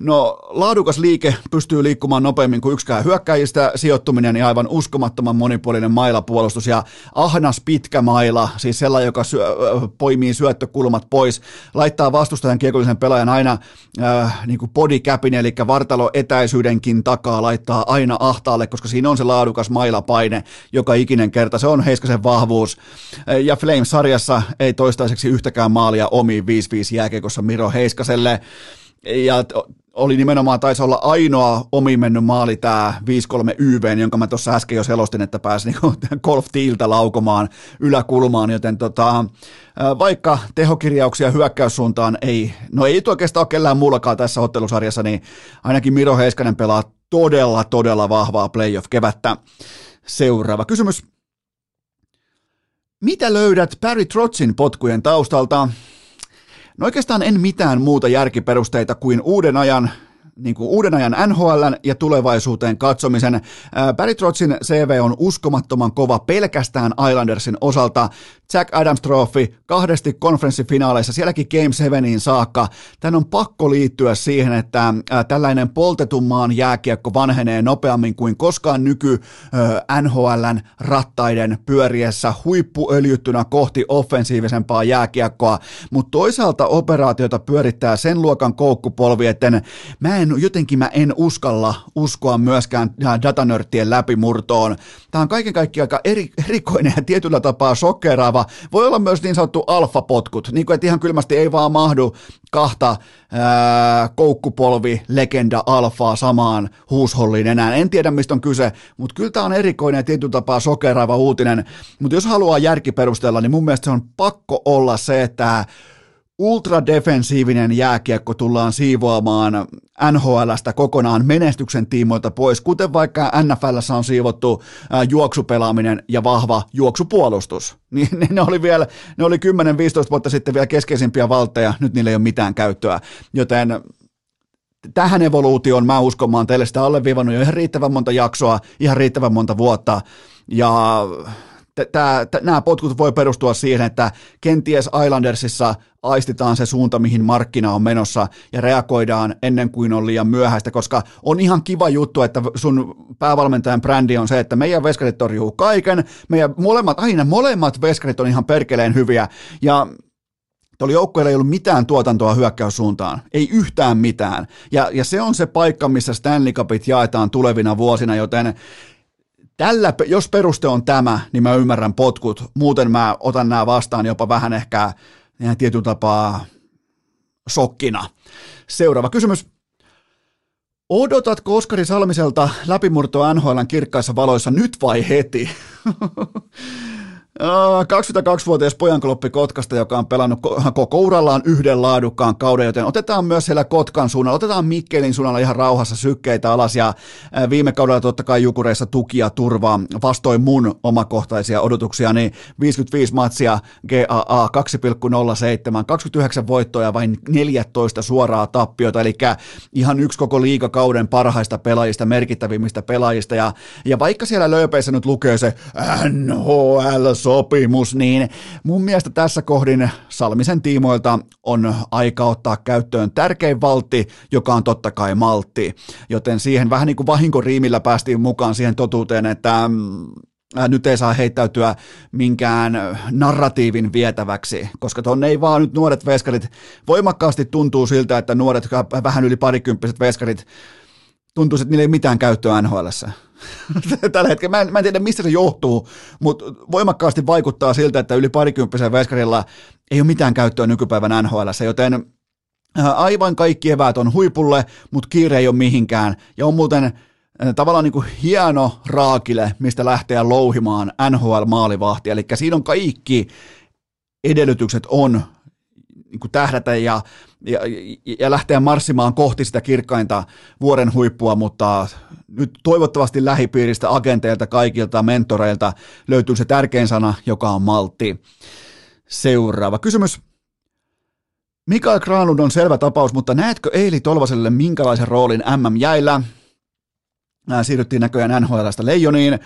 No laadukas liike pystyy liikkumaan nopeammin kuin yksikään hyökkäjistä, sijoittuminen ja aivan uskomattoman monipuolinen mailapuolustus ja ahnas pitkä maila, siis sellainen, joka syö, poimii syöttökulmat pois, laittaa vastustajan kiekollisen pelaajan aina äh, niin kuin bodycapin, eli vartalo etäisyydenkin takaa laittaa aina ahtaalle, koska siinä on se laadukas mailapaine joka ikinen kerta, se on Heiskasen vahvuus. Ja Flames-sarjassa ei toistaiseksi yhtäkään maalia omiin 5-5 jääkekossa Miro Heiskaselle. Ja oli nimenomaan, taisi olla ainoa omi mennyt maali tämä 5-3 YV, jonka mä tuossa äsken jo selostin, että pääsi niinku golf-tiiltä laukomaan yläkulmaan, joten tota, vaikka tehokirjauksia hyökkäyssuuntaan ei, no ei oikeastaan ole kellään muullakaan tässä ottelusarjassa, niin ainakin Miro Heiskanen pelaa todella, todella vahvaa playoff-kevättä. Seuraava kysymys. Mitä löydät Barry Trotsin potkujen taustalta? No oikeastaan en mitään muuta järkiperusteita kuin uuden ajan niin kuin uuden ajan NHL ja tulevaisuuteen katsomisen. Barry Trotzin CV on uskomattoman kova pelkästään Islandersin osalta. Jack Adams Trophy kahdesti konferenssifinaaleissa, sielläkin Game 7 saakka. Tän on pakko liittyä siihen, että tällainen poltetun maan jääkiekko vanhenee nopeammin kuin koskaan nyky NHLn rattaiden pyöriessä huippuöljyttynä kohti offensiivisempaa jääkiekkoa, mutta toisaalta operaatiota pyörittää sen luokan koukkupolvi, että mä en, jotenkin mä en uskalla uskoa myöskään datanörttien läpimurtoon. Tämä on kaiken kaikkiaan aika eri, erikoinen ja tietyllä tapaa sokeraava. Voi olla myös niin sanottu alfapotkut, niin kuin että ihan kylmästi ei vaan mahdu kahta ää, koukkupolvi legenda alfaa samaan huusholliin enää. En tiedä mistä on kyse, mutta kyllä tämä on erikoinen ja tietyllä tapaa sokeraava uutinen. Mutta jos haluaa järkiperustella, niin mun mielestä se on pakko olla se, että ultradefensiivinen jääkiekko tullaan siivoamaan NHLstä kokonaan menestyksen tiimoilta pois, kuten vaikka NFLssä on siivottu juoksupelaaminen ja vahva juoksupuolustus. Niin ne, ne oli vielä, ne oli 10-15 vuotta sitten vielä keskeisimpiä valtteja, nyt niillä ei ole mitään käyttöä, joten tähän evoluutioon mä uskon, mä oon teille sitä alleviivannut jo ihan riittävän monta jaksoa, ihan riittävän monta vuotta, ja nämä potkut voi perustua siihen, että kenties Islandersissa aistitaan se suunta, mihin markkina on menossa ja reagoidaan ennen kuin on liian myöhäistä, koska on ihan kiva juttu, että sun päävalmentajan brändi on se, että meidän veskarit torjuu kaiken, meidän molemmat, aina molemmat veskarit on ihan perkeleen hyviä. Ja Tuolla joukkueella ei ollut mitään tuotantoa hyökkäyssuuntaan, ei yhtään mitään. Ja, ja se on se paikka, missä Stanley Cupit jaetaan tulevina vuosina, joten tällä, jos peruste on tämä, niin mä ymmärrän potkut. Muuten mä otan nämä vastaan jopa vähän ehkä tietyllä tapaa sokkina. Seuraava kysymys. Odotatko Oskari Salmiselta läpimurtoa NHLn kirkkaissa valoissa nyt vai heti? 22-vuotias pojankloppi Kotkasta, joka on pelannut koko urallaan yhden laadukkaan kauden, joten otetaan myös siellä Kotkan suunnalla, otetaan Mikkelin suunnalla ihan rauhassa sykkeitä alas ja viime kaudella totta kai Jukureissa tukia turvaa vastoin mun omakohtaisia odotuksia, niin 55 matsia GAA 2,07, 29 voittoa ja vain 14 suoraa tappiota, eli ihan yksi koko liikakauden parhaista pelaajista, merkittävimmistä pelaajista. Ja, ja vaikka siellä lööpeissä nyt lukee se NHL sopimus, niin mun mielestä tässä kohdin Salmisen tiimoilta on aika ottaa käyttöön tärkein valtti, joka on totta kai maltti. Joten siihen vähän niin kuin vahinkoriimillä päästiin mukaan siihen totuuteen, että mm, nyt ei saa heittäytyä minkään narratiivin vietäväksi, koska tuonne ei vaan nyt nuoret veskarit, voimakkaasti tuntuu siltä, että nuoret vähän yli parikymppiset veskarit tuntuu, että niillä ei mitään käyttöä nhl Tällä hetkellä, mä en, mä en tiedä mistä se johtuu, mutta voimakkaasti vaikuttaa siltä, että yli parikymppisen veskarilla ei ole mitään käyttöä nykypäivän nhl joten äh, aivan kaikki eväät on huipulle, mutta kiire ei ole mihinkään. Ja on muuten äh, tavallaan niin kuin hieno raakile, mistä lähteä louhimaan NHL-maalivahti. Eli siinä on kaikki edellytykset on niin kuin tähdätä ja, ja, ja lähteä marssimaan kohti sitä kirkkainta vuoden huippua, mutta nyt toivottavasti lähipiiristä, agenteilta, kaikilta, mentoreilta löytyy se tärkein sana, joka on maltti. Seuraava kysymys. Mikael Granlund on selvä tapaus, mutta näetkö Eili Tolvaselle minkälaisen roolin MM-jäillä? Siirryttiin näköjään NHLstä Leijoniin.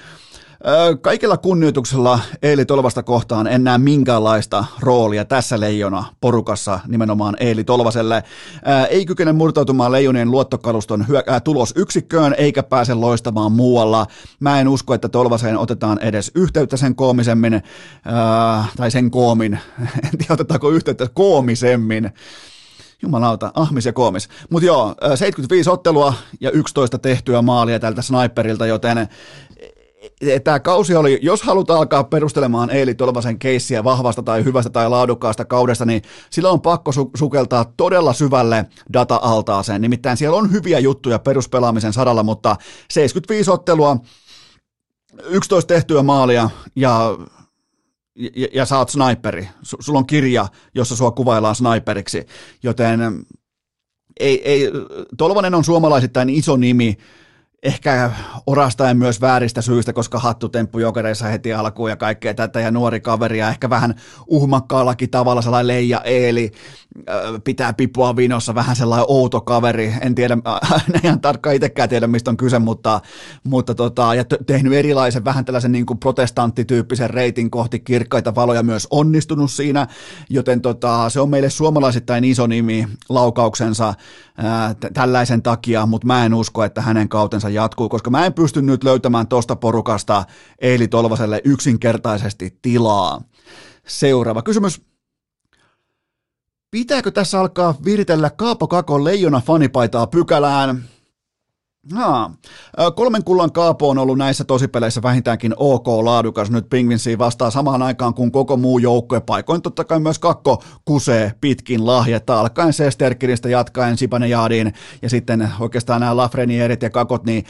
Kaikella kunnioituksella Eeli Tolvasta kohtaan en näe minkäänlaista roolia tässä leijona porukassa nimenomaan Eeli Tolvaselle. Ei kykene murtautumaan leijonien luottokaluston hyö- tulosyksikköön eikä pääse loistamaan muualla. Mä en usko, että Tolvaseen otetaan edes yhteyttä sen koomisemmin, tai sen koomin, en tiedä otetaanko yhteyttä koomisemmin. Jumalauta, ahmis ja koomis. Mutta joo, 75 ottelua ja 11 tehtyä maalia tältä sniperilta, joten tämä kausi oli, jos halutaan alkaa perustelemaan Eili Tolvasen keissiä vahvasta tai hyvästä tai laadukkaasta kaudesta, niin sillä on pakko su- sukeltaa todella syvälle data-altaaseen. Nimittäin siellä on hyviä juttuja peruspelaamisen saralla, mutta 75 ottelua, 11 tehtyä maalia ja ja, ja sä oot sniperi. Sulla on kirja, jossa sua kuvaillaan sniperiksi, joten ei, ei, Tolvanen on suomalaisittain iso nimi, ehkä orastaen myös vääristä syistä, koska hattutemppu jokereissa heti alkuun ja kaikkea tätä ja nuori kaveri ja ehkä vähän uhmakkaallakin tavalla sellainen Leija Eeli pitää pipua vinossa, vähän sellainen outo kaveri, en tiedä, en ihan tarkkaan itsekään tiedä mistä on kyse, mutta, mutta tota, ja tehnyt erilaisen vähän tällaisen niin kuin protestanttityyppisen reitin kohti kirkkaita valoja myös onnistunut siinä, joten tota, se on meille suomalaisittain iso nimi laukauksensa ää, tällaisen takia, mutta mä en usko, että hänen kautensa jatkuu, koska mä en pysty nyt löytämään tosta porukasta Eili Tolvaselle yksinkertaisesti tilaa. Seuraava kysymys. Pitääkö tässä alkaa viritellä Kaapo Kakon leijona fanipaitaa pykälään? Haa. Kolmen kullan kaapo on ollut näissä tosipeleissä vähintäänkin ok laadukas. Nyt Pingvinsiin vastaa samaan aikaan kuin koko muu joukkue. Paikoin totta kai myös kakko kusee pitkin lahjetta, alkaen Sesterkiristä, jatkaen Sipanejaadiin ja sitten oikeastaan nämä Lafrenierit ja kakot, niin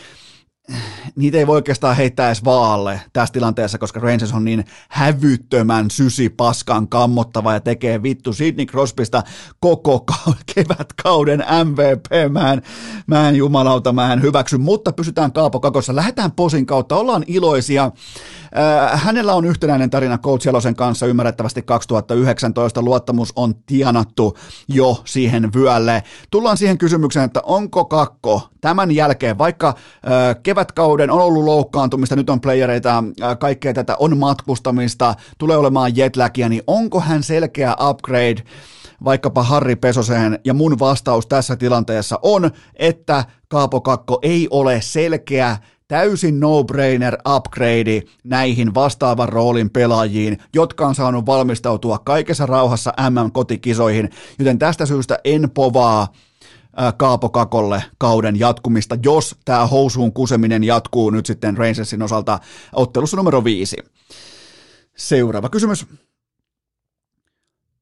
niitä ei voi oikeastaan heittää edes vaalle tässä tilanteessa, koska Rangers on niin hävyttömän sysi paskan kammottava ja tekee vittu Sidney Crosbysta koko kevätkauden MVP. Mä en, mä en jumalauta, mä en hyväksy, mutta pysytään Kaapo Kakossa. Lähdetään posin kautta, ollaan iloisia. Äh, hänellä on yhtenäinen tarina Coach Jalosen kanssa ymmärrettävästi 2019. Luottamus on tienattu jo siihen vyölle. Tullaan siihen kysymykseen, että onko Kakko tämän jälkeen, vaikka äh, kevätkauden on ollut loukkaantumista, nyt on playereita, äh, kaikkea tätä on matkustamista, tulee olemaan jetlagia, niin onko hän selkeä upgrade vaikkapa Harri Pesoseen, ja mun vastaus tässä tilanteessa on, että Kaapo Kakko ei ole selkeä täysin no-brainer upgrade näihin vastaavan roolin pelaajiin, jotka on saanut valmistautua kaikessa rauhassa MM-kotikisoihin, joten tästä syystä en povaa Kaapo Kakolle kauden jatkumista, jos tämä housuun kuseminen jatkuu nyt sitten Rangersin osalta ottelussa numero viisi. Seuraava kysymys.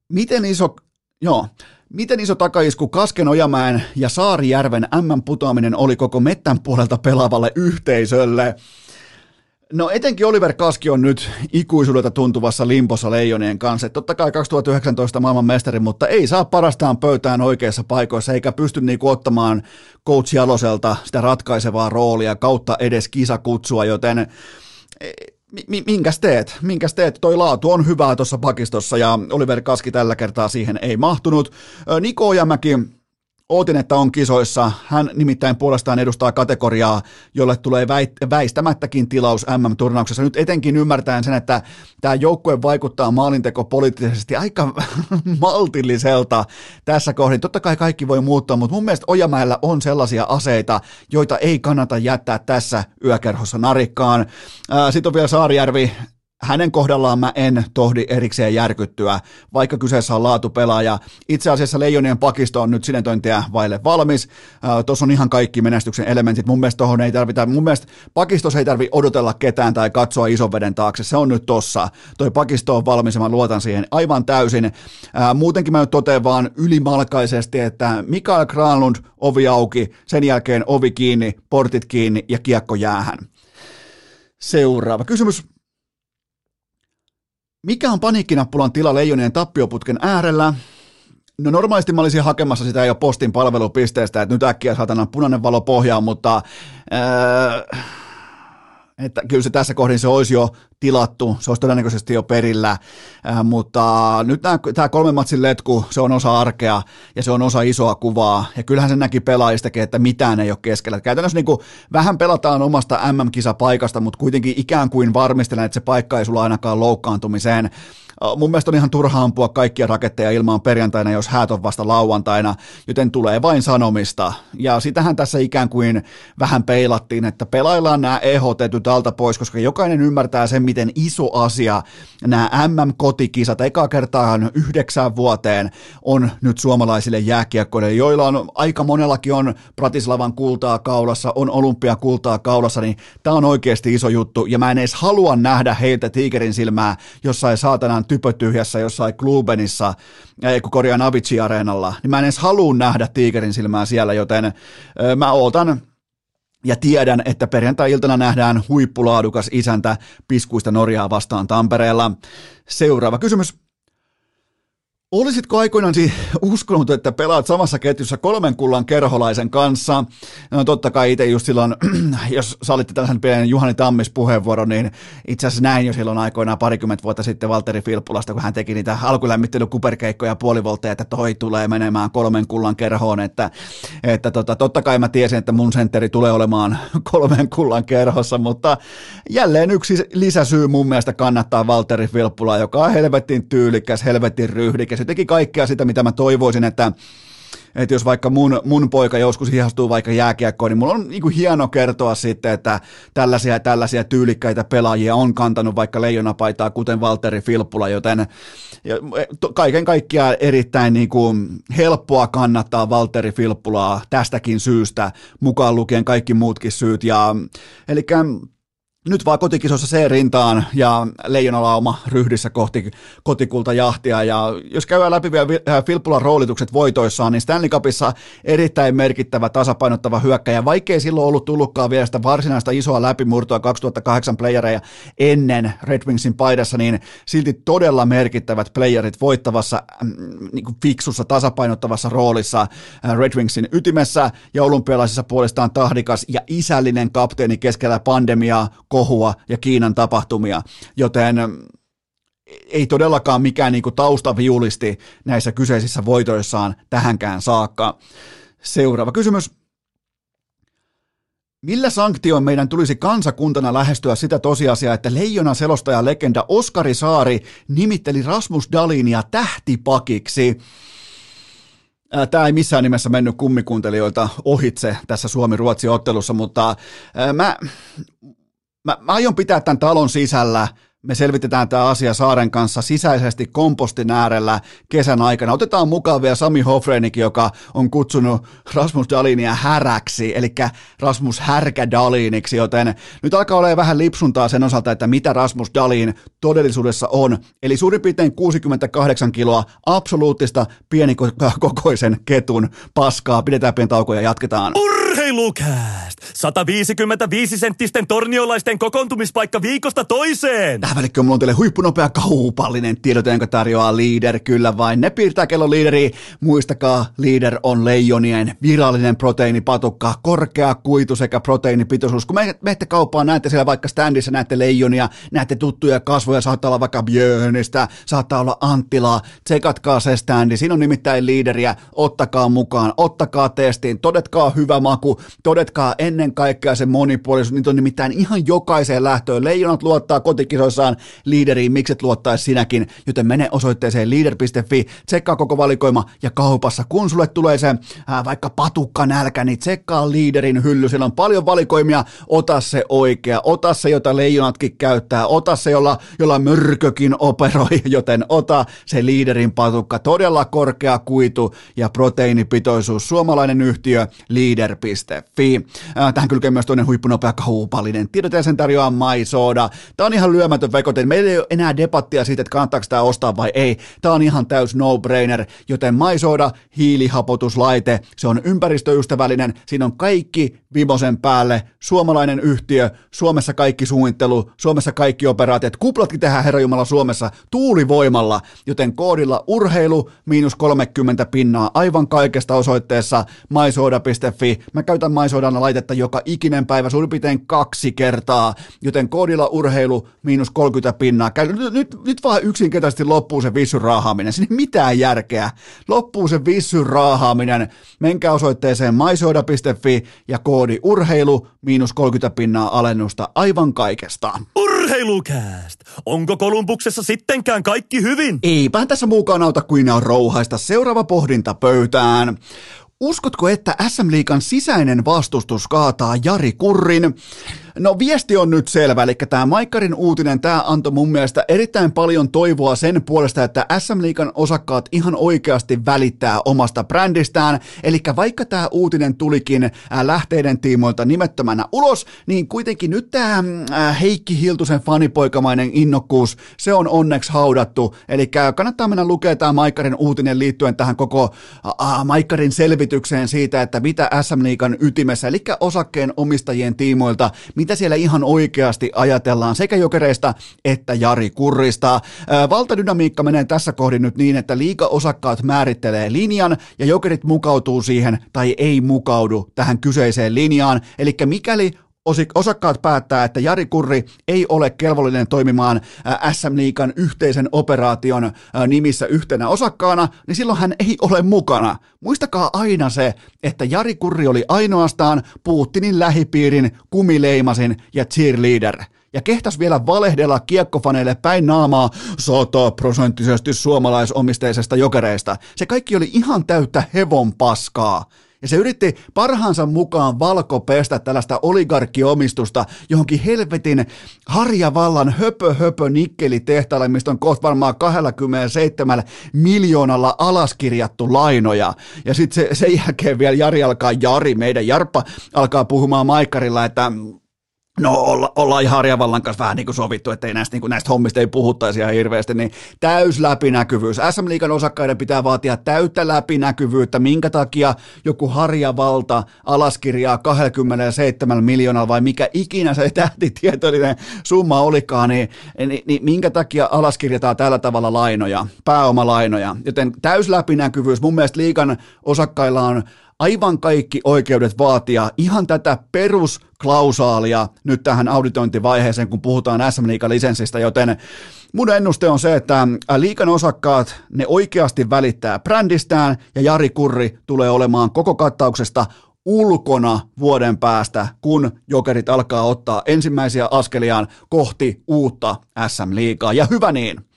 Miten iso, joo, Miten iso takaisku Kasken Ojamäen ja Saarijärven M-putoaminen oli koko mettän puolelta pelaavalle yhteisölle? No etenkin Oliver Kaski on nyt ikuisuudelta tuntuvassa limpossa leijonien kanssa. Et totta kai 2019 maailman mestari, mutta ei saa parastaan pöytään oikeissa paikoissa eikä pysty niinku ottamaan coach Jaloselta sitä ratkaisevaa roolia kautta edes kisakutsua, joten minkäs teet? Minkäs teet? Toi laatu on hyvää tuossa pakistossa ja Oliver Kaski tällä kertaa siihen ei mahtunut. Niko Ojamäki Ootin, että on kisoissa. Hän nimittäin puolestaan edustaa kategoriaa, jolle tulee väistämättäkin tilaus MM-turnauksessa. Nyt etenkin ymmärtäen sen, että tämä joukkue vaikuttaa maalinteko poliittisesti aika maltilliselta tässä kohdin. Totta kai kaikki voi muuttua, mutta mun mielestä Ojamäellä on sellaisia aseita, joita ei kannata jättää tässä yökerhossa narikkaan. Sitten on vielä Saarijärvi, hänen kohdallaan mä en tohdi erikseen järkyttyä, vaikka kyseessä on laatupelaaja. Itse asiassa Leijonien pakisto on nyt sinetöintiä vaille valmis. Tuossa on ihan kaikki menestyksen elementit. Mun mielestä tohon ei tarvita, mun mielestä pakistossa ei tarvi odotella ketään tai katsoa ison veden taakse. Se on nyt tossa. Toi pakisto on valmis ja mä luotan siihen aivan täysin. Muutenkin mä nyt totean vaan ylimalkaisesti, että Mikael Granlund ovi auki, sen jälkeen ovi kiinni, portit kiinni ja kiekko jäähän. Seuraava kysymys. Mikä on paniikkinappulan tila leijonien tappioputken äärellä? No normaalisti mä olisin hakemassa sitä jo postin palvelupisteestä, että nyt äkkiä saatana punainen valo pohjaan, mutta äh, että kyllä se tässä kohdin se olisi jo tilattu, se olisi todennäköisesti jo perillä, äh, mutta nyt tämä kolmen matsin letku, se on osa arkea ja se on osa isoa kuvaa, ja kyllähän se näki pelaajistakin, että mitään ei ole keskellä. Käytännössä niin kuin vähän pelataan omasta MM-kisapaikasta, mutta kuitenkin ikään kuin varmistelen, että se paikka ei sulla ainakaan loukkaantumiseen, Mun mielestä on ihan turha ampua kaikkia raketteja ilmaan perjantaina, jos häät on vasta lauantaina, joten tulee vain sanomista. Ja sitähän tässä ikään kuin vähän peilattiin, että pelaillaan nämä ehdotetut alta pois, koska jokainen ymmärtää sen, miten iso asia nämä MM-kotikisat, eka kertaan yhdeksän vuoteen, on nyt suomalaisille jääkiekkoille, joilla on aika monellakin on Pratislavan kultaa kaulassa, on olympiakultaa kaulassa, niin tämä on oikeasti iso juttu, ja mä en edes halua nähdä heiltä tiikerin silmää jossain saatanan typötyhjässä jossain Klubenissa, ei kun korjaan Avicii-areenalla, niin mä en edes halua nähdä tiikerin silmää siellä, joten mä ootan ja tiedän, että perjantai-iltana nähdään huippulaadukas isäntä piskuista Norjaa vastaan Tampereella. Seuraava kysymys. Olisitko aikoinaan uskonut, että pelaat samassa ketjussa kolmen kullan kerholaisen kanssa? No totta kai itse just silloin, jos sallitte tällaisen pienen Juhani Tammis puheenvuoron, niin itse asiassa näin jo silloin aikoinaan parikymmentä vuotta sitten Valtteri Filppulasta, kun hän teki niitä alkulämmittelykuperkeikkoja puolivoltteja, että toi tulee menemään kolmen kullan kerhoon, että, että tota, totta kai mä tiesin, että mun sentteri tulee olemaan kolmen kullan kerhossa, mutta jälleen yksi lisäsyy mun mielestä kannattaa Valtteri Filppulaa, joka on helvetin tyylikäs, helvetin ryhdikäs, se teki kaikkea sitä, mitä mä toivoisin, että että jos vaikka mun, mun poika joskus hihastuu vaikka jääkiekkoon, niin mulla on niin kuin hieno kertoa sitten, että tällaisia tällaisia tyylikkäitä pelaajia on kantanut vaikka leijonapaitaa, kuten Valtteri Filppula, joten ja kaiken kaikkiaan erittäin niin kuin helppoa kannattaa Valtteri Filppulaa tästäkin syystä, mukaan lukien kaikki muutkin syyt. Ja, eli nyt vaan kotikisossa C-rintaan ja leijonalauma ryhdissä kohti kotikulta jahtia. Ja jos käydään läpi vielä äh, Filppulan roolitukset voitoissaan, niin Stanley Cupissa erittäin merkittävä tasapainottava hyökkäjä, vaikkei silloin ollut tullutkaan vielä sitä varsinaista isoa läpimurtoa 2008 playereja ennen Red Wingsin paidassa, niin silti todella merkittävät playerit voittavassa mm, niin kuin fiksussa tasapainottavassa roolissa äh, Red Wingsin ytimessä ja olympialaisissa puolestaan tahdikas ja isällinen kapteeni keskellä pandemiaa, kohua ja Kiinan tapahtumia, joten ei todellakaan mikään niin kuin taustaviulisti näissä kyseisissä voitoissaan tähänkään saakka. Seuraava kysymys. Millä sanktioin meidän tulisi kansakuntana lähestyä sitä tosiasiaa, että leijona selostaja legenda Oskari Saari nimitteli Rasmus Dalinia tähtipakiksi? Tämä ei missään nimessä mennyt kummikuuntelijoilta ohitse tässä Suomi-Ruotsi-ottelussa, mutta mä, mä, mä aion pitää tämän talon sisällä me selvitetään tämä asia Saaren kanssa sisäisesti kompostin äärellä kesän aikana. Otetaan mukaan vielä Sami Hofrenikin, joka on kutsunut Rasmus Dalinia häräksi, eli Rasmus Härkä Daliniksi, joten nyt alkaa olla vähän lipsuntaa sen osalta, että mitä Rasmus Dalin todellisuudessa on. Eli suurin piirtein 68 kiloa absoluuttista pienikokoisen ketun paskaa. Pidetään pieni tauko ja jatketaan. Urheilukääst! 155 senttisten torniolaisten kokoontumispaikka viikosta toiseen! Tähän välikköön mulla on teille huippunopea kaupallinen tiedot, jonka tarjoaa Leader, kyllä vain. Ne piirtää kello Leaderi. Muistakaa, Leader on leijonien virallinen proteiinipatukka, korkea kuitu sekä proteiinipitoisuus. Kun me, menette kauppaan, näette siellä vaikka standissa, näette leijonia, näette tuttuja kasvoja, saattaa olla vaikka Björnistä, saattaa olla Anttilaa. Tsekatkaa se standi, siinä on nimittäin Leaderiä, ottakaa mukaan, ottakaa testiin, todetkaa hyvä maku, todetkaa ennen kaikkea se monipuolisuus, niitä on nimittäin ihan jokaiseen lähtöön. Leijonat luottaa kotikisoissa luotetaan liideriin, mikset luottaisi sinäkin, joten mene osoitteeseen leader.fi, tsekkaa koko valikoima ja kaupassa, kun sulle tulee se ää, vaikka patukka nälkä, niin tsekkaa liiderin hylly, siellä on paljon valikoimia, ota se oikea, ota se, jota leijonatkin käyttää, ota se, jolla, jolla mörkökin operoi, joten ota se liiderin patukka, todella korkea kuitu ja proteiinipitoisuus, suomalainen yhtiö leader.fi. Tähän kylkee myös toinen huippunopea kaupallinen tiedote sen tarjoaa MySoda. Tämä on ihan lyömätön vekoten. Meillä ei ole enää debattia siitä, että kannattaako tämä ostaa vai ei. Tämä on ihan täys no-brainer, joten MySoda hiilihapotuslaite, se on ympäristöystävällinen, siinä on kaikki vimosen päälle, suomalainen yhtiö, Suomessa kaikki suunnittelu, Suomessa kaikki operaatiot, kuplatkin tehdään Herra Jumala Suomessa tuulivoimalla, joten koodilla urheilu miinus 30 pinnaa aivan kaikesta osoitteessa mysoda.fi. Mä käytän MySodan laitetta joka ikinen päivä suurin piirtein kaksi kertaa, joten koodilla urheilu miinus 30 pinnaa. Nyt, nyt, nyt vaan yksinkertaisesti loppuu se vissyn raahaaminen. Siinä ei mitään järkeä. Loppuu se vissyn raahaaminen. Menkää osoitteeseen mysoda.fi ja koodi urheilu miinus 30 pinnaa alennusta aivan kaikesta. Urheilukääst! Onko Kolumbuksessa sittenkään kaikki hyvin? Eipä tässä muukaan auta kuin on rouhaista. Seuraava pohdinta pöytään. Uskotko, että SM Liikan sisäinen vastustus kaataa Jari Kurrin? No viesti on nyt selvä, eli tämä Maikkarin uutinen, tämä antoi mun mielestä erittäin paljon toivoa sen puolesta, että SM Liikan osakkaat ihan oikeasti välittää omasta brändistään, eli vaikka tämä uutinen tulikin lähteiden tiimoilta nimettömänä ulos, niin kuitenkin nyt tämä Heikki Hiltusen fanipoikamainen innokkuus, se on onneksi haudattu, eli kannattaa mennä lukemaan tämä Maikkarin uutinen liittyen tähän koko Maikkarin selvitykseen siitä, että mitä SM Liikan ytimessä, eli osakkeen omistajien tiimoilta, mitä siellä ihan oikeasti ajatellaan sekä jokereista että Jari Kurrista. Valtadynamiikka menee tässä kohdin nyt niin, että liika-osakkaat määrittelee linjan ja jokerit mukautuu siihen tai ei mukaudu tähän kyseiseen linjaan. Eli mikäli osakkaat päättää, että Jari Kurri ei ole kelvollinen toimimaan SM Liikan yhteisen operaation nimissä yhtenä osakkaana, niin silloin hän ei ole mukana. Muistakaa aina se, että Jari Kurri oli ainoastaan Putinin lähipiirin kumileimasin ja cheerleader ja kehtas vielä valehdella kiekkofaneille päin naamaa sataprosenttisesti suomalaisomisteisesta jokereista. Se kaikki oli ihan täyttä hevon paskaa. Ja se yritti parhaansa mukaan valkopestä tällaista oligarkkiomistusta johonkin helvetin harjavallan höpö höpö nikkelitehtaalle, mistä on kohta varmaan 27 miljoonalla alaskirjattu lainoja. Ja sitten se, sen jälkeen vielä Jari alkaa, Jari, meidän Jarppa alkaa puhumaan Maikkarilla, että No olla, ollaan ihan Harjavallan kanssa vähän niin kuin sovittu, että ei näistä, niin kuin näistä hommista ei puhuttaisi ihan hirveästi, niin täys läpinäkyvyys. SM Liikan osakkaiden pitää vaatia täyttä läpinäkyvyyttä, minkä takia joku Harjavalta alaskirjaa 27 miljoonaa vai mikä ikinä se tähtitietoinen summa olikaan, niin, niin, niin minkä takia alaskirjataan tällä tavalla lainoja, pääomalainoja. Joten täys läpinäkyvyys, mun mielestä liikan osakkailla on aivan kaikki oikeudet vaatia ihan tätä perusklausaalia nyt tähän auditointivaiheeseen, kun puhutaan SM lisenssistä, joten mun ennuste on se, että liikan osakkaat, ne oikeasti välittää brändistään ja Jari Kurri tulee olemaan koko kattauksesta ulkona vuoden päästä, kun jokerit alkaa ottaa ensimmäisiä askeliaan kohti uutta SM-liigaa. Ja hyvä niin.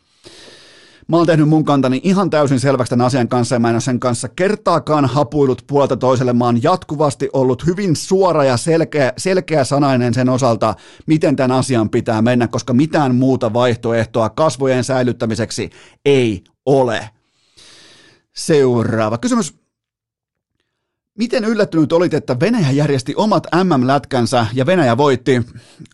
Mä oon tehnyt mun kantani ihan täysin selväksi tämän asian kanssa ja mä en ole sen kanssa kertaakaan hapuillut puolta toiselle. Mä oon jatkuvasti ollut hyvin suora ja selkeä, selkeä sanainen sen osalta, miten tämän asian pitää mennä, koska mitään muuta vaihtoehtoa kasvojen säilyttämiseksi ei ole. Seuraava kysymys. Miten yllättynyt olit, että Venäjä järjesti omat MM-lätkänsä ja Venäjä voitti?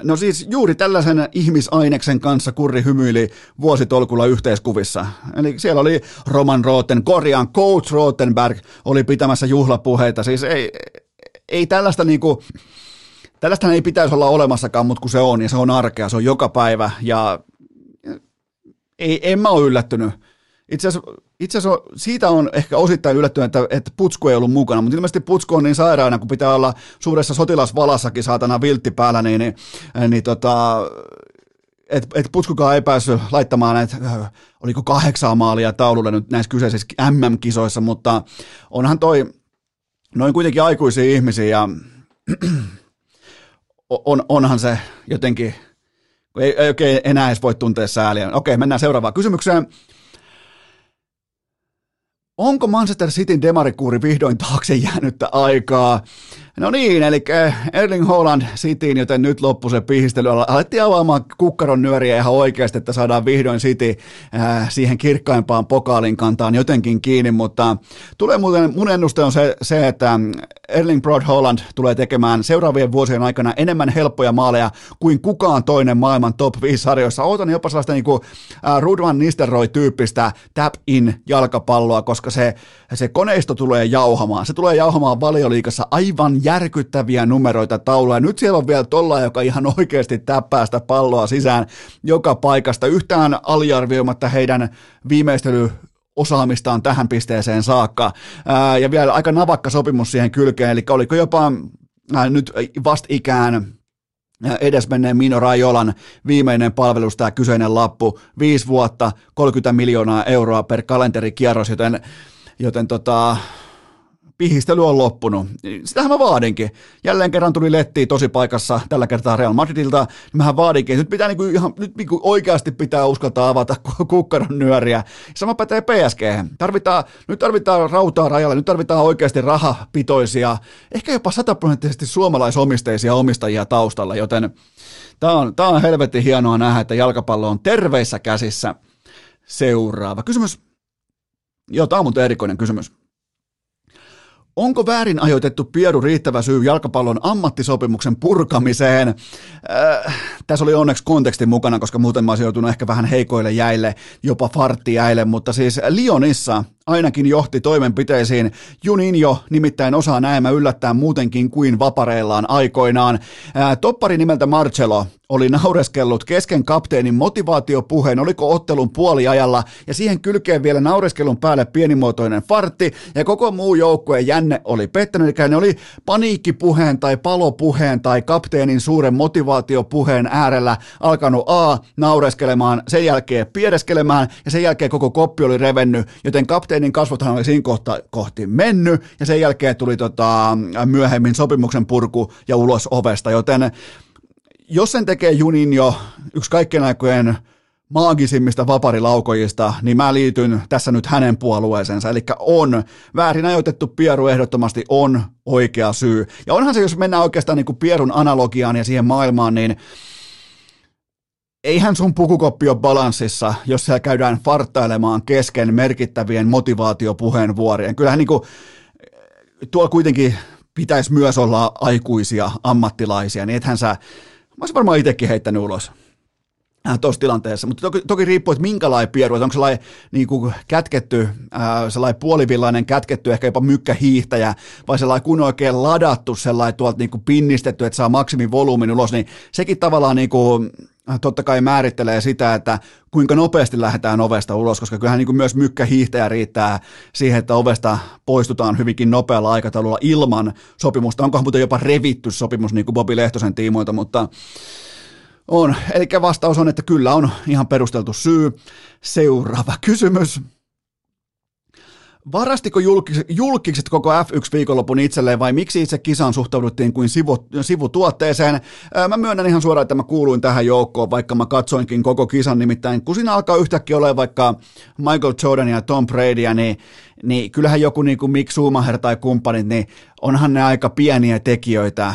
No siis juuri tällaisen ihmisaineksen kanssa kurri hymyili vuositolkulla yhteiskuvissa. Eli siellä oli Roman Roten, Korjan Coach Rotenberg oli pitämässä juhlapuheita. Siis ei, ei tällaista niinku, tällaista ei pitäisi olla olemassakaan, mutta kun se on ja se on arkea, se on joka päivä ja ei, en mä ole yllättynyt. Itse asiassa itse asiassa siitä on ehkä osittain yllättynyt, että, että Putsku ei ollut mukana, mutta ilmeisesti Putsku on niin sairaana, kun pitää olla suuressa sotilasvalassakin saatana viltti päällä, niin, niin, niin tota, että et Putskukaan ei päässyt laittamaan näitä, oliko kahdeksaa maalia taululle nyt näissä kyseisissä MM-kisoissa, mutta onhan toi, noin kuitenkin aikuisia ihmisiä ja on, onhan se jotenkin, ei, ei oikein enää edes voi tuntea sääliä. Okei, mennään seuraavaan kysymykseen. Onko Manchester Cityn demarikuuri vihdoin taakse jäänyttä aikaa? No niin, eli Erling Haaland Cityin, joten nyt loppu se pihistely. Alettiin avaamaan kukkaron nyöriä ihan oikeasti, että saadaan vihdoin City äh, siihen kirkkaimpaan pokaalin kantaan jotenkin kiinni, mutta tulee muuten, mun ennuste on se, se että Erling Broad Holland tulee tekemään seuraavien vuosien aikana enemmän helppoja maaleja kuin kukaan toinen maailman top 5 sarjoissa. Ootan jopa sellaista niin kuin, äh, Rudman Nisterroy-tyyppistä tap-in jalkapalloa, koska se, se koneisto tulee jauhamaan. Se tulee jauhamaan valioliikassa aivan järkyttäviä numeroita taulua. Nyt siellä on vielä tolla, joka ihan oikeasti täppää sitä palloa sisään joka paikasta, yhtään aliarvioimatta heidän viimeistely osaamistaan tähän pisteeseen saakka. Ää, ja vielä aika navakka sopimus siihen kylkeen, eli oliko jopa ää, nyt vastikään edesmenneen Mino Rajolan viimeinen palvelus, tämä kyseinen lappu, viisi vuotta, 30 miljoonaa euroa per kalenterikierros, joten, joten tota, pihistely on loppunut. Sitähän mä vaadinkin. Jälleen kerran tuli lettiin tosi paikassa, tällä kertaa Real Madridilta. Mähän vaadinkin, nyt pitää niinku ihan, nyt niinku oikeasti pitää uskaltaa avata kukkaron nyöriä. Sama pätee PSG. Tarvitaan, nyt tarvitaan rautaa rajalle, nyt tarvitaan oikeasti rahapitoisia, ehkä jopa sataprosenttisesti suomalaisomisteisia omistajia taustalla, joten tämä on, tää on helvetti hienoa nähdä, että jalkapallo on terveissä käsissä. Seuraava kysymys. Joo, tämä on muuten erikoinen kysymys. Onko väärin ajoitettu pieru riittävä syy jalkapallon ammattisopimuksen purkamiseen? Äh, tässä oli onneksi konteksti mukana, koska muuten mä olisin joutunut ehkä vähän heikoille jäille, jopa farttijäille, mutta siis Lionissa ainakin johti toimenpiteisiin. Juninho nimittäin osaa näemä yllättää muutenkin kuin vapareillaan aikoinaan. Ää, toppari nimeltä Marcelo oli naureskellut kesken kapteenin motivaatiopuheen, oliko ottelun puoliajalla, ja siihen kylkeen vielä naureskelun päälle pienimuotoinen fartti, ja koko muu joukkueen jänne oli pettänyt, eli ne oli paniikkipuheen tai palopuheen tai kapteenin suuren motivaatiopuheen äärellä alkanut A naureskelemaan, sen jälkeen piereskelemään, ja sen jälkeen koko koppi oli revennyt, joten kapteenin kasvothan oli siinä kohta, kohti mennyt, ja sen jälkeen tuli tota, myöhemmin sopimuksen purku ja ulos ovesta, joten jos sen tekee Junin jo yksi kaikkien aikojen maagisimmista vaparilaukojista, niin mä liityn tässä nyt hänen puolueeseensa. Eli on väärin ajoitettu pieru ehdottomasti on oikea syy. Ja onhan se, jos mennään oikeastaan niin kuin pierun analogiaan ja siihen maailmaan, niin eihän sun pukukoppi ole balanssissa, jos siellä käydään farttailemaan kesken merkittävien motivaatiopuheenvuorien. Kyllähän niin kuin, tuolla kuitenkin pitäisi myös olla aikuisia ammattilaisia, niin ethän sä olisin varmaan itsekin heittänyt ulos äh, tuossa tilanteessa, mutta toki, toki riippuu, että minkälainen pieru, että onko sellainen niin kuin kätketty, äh, sellainen puolivillainen kätketty, ehkä jopa mykkähiihtäjä, vai sellainen kun oikein ladattu, sellainen tuolta niin kuin pinnistetty, että saa maksimin volyymin ulos, niin sekin tavallaan niin kuin, totta kai määrittelee sitä, että kuinka nopeasti lähdetään ovesta ulos, koska kyllähän niin kuin myös mykkähiihtäjä riittää siihen, että ovesta poistutaan hyvinkin nopealla aikataululla ilman sopimusta. Onkohan muuten jopa revitty sopimus niin kuin Bobi Lehtosen tiimoilta, mutta on. Eli vastaus on, että kyllä on ihan perusteltu syy. Seuraava kysymys. Varastiko julkikset koko F1 viikonlopun itselleen vai miksi itse kisaan suhtauduttiin kuin sivu, sivutuotteeseen? Mä myönnän ihan suoraan, että mä kuuluin tähän joukkoon, vaikka mä katsoinkin koko kisan, nimittäin kun siinä alkaa yhtäkkiä olla vaikka Michael Jordan ja Tom Bradya, niin, niin kyllähän joku niin kuin Mick Schumacher tai kumppanit, niin onhan ne aika pieniä tekijöitä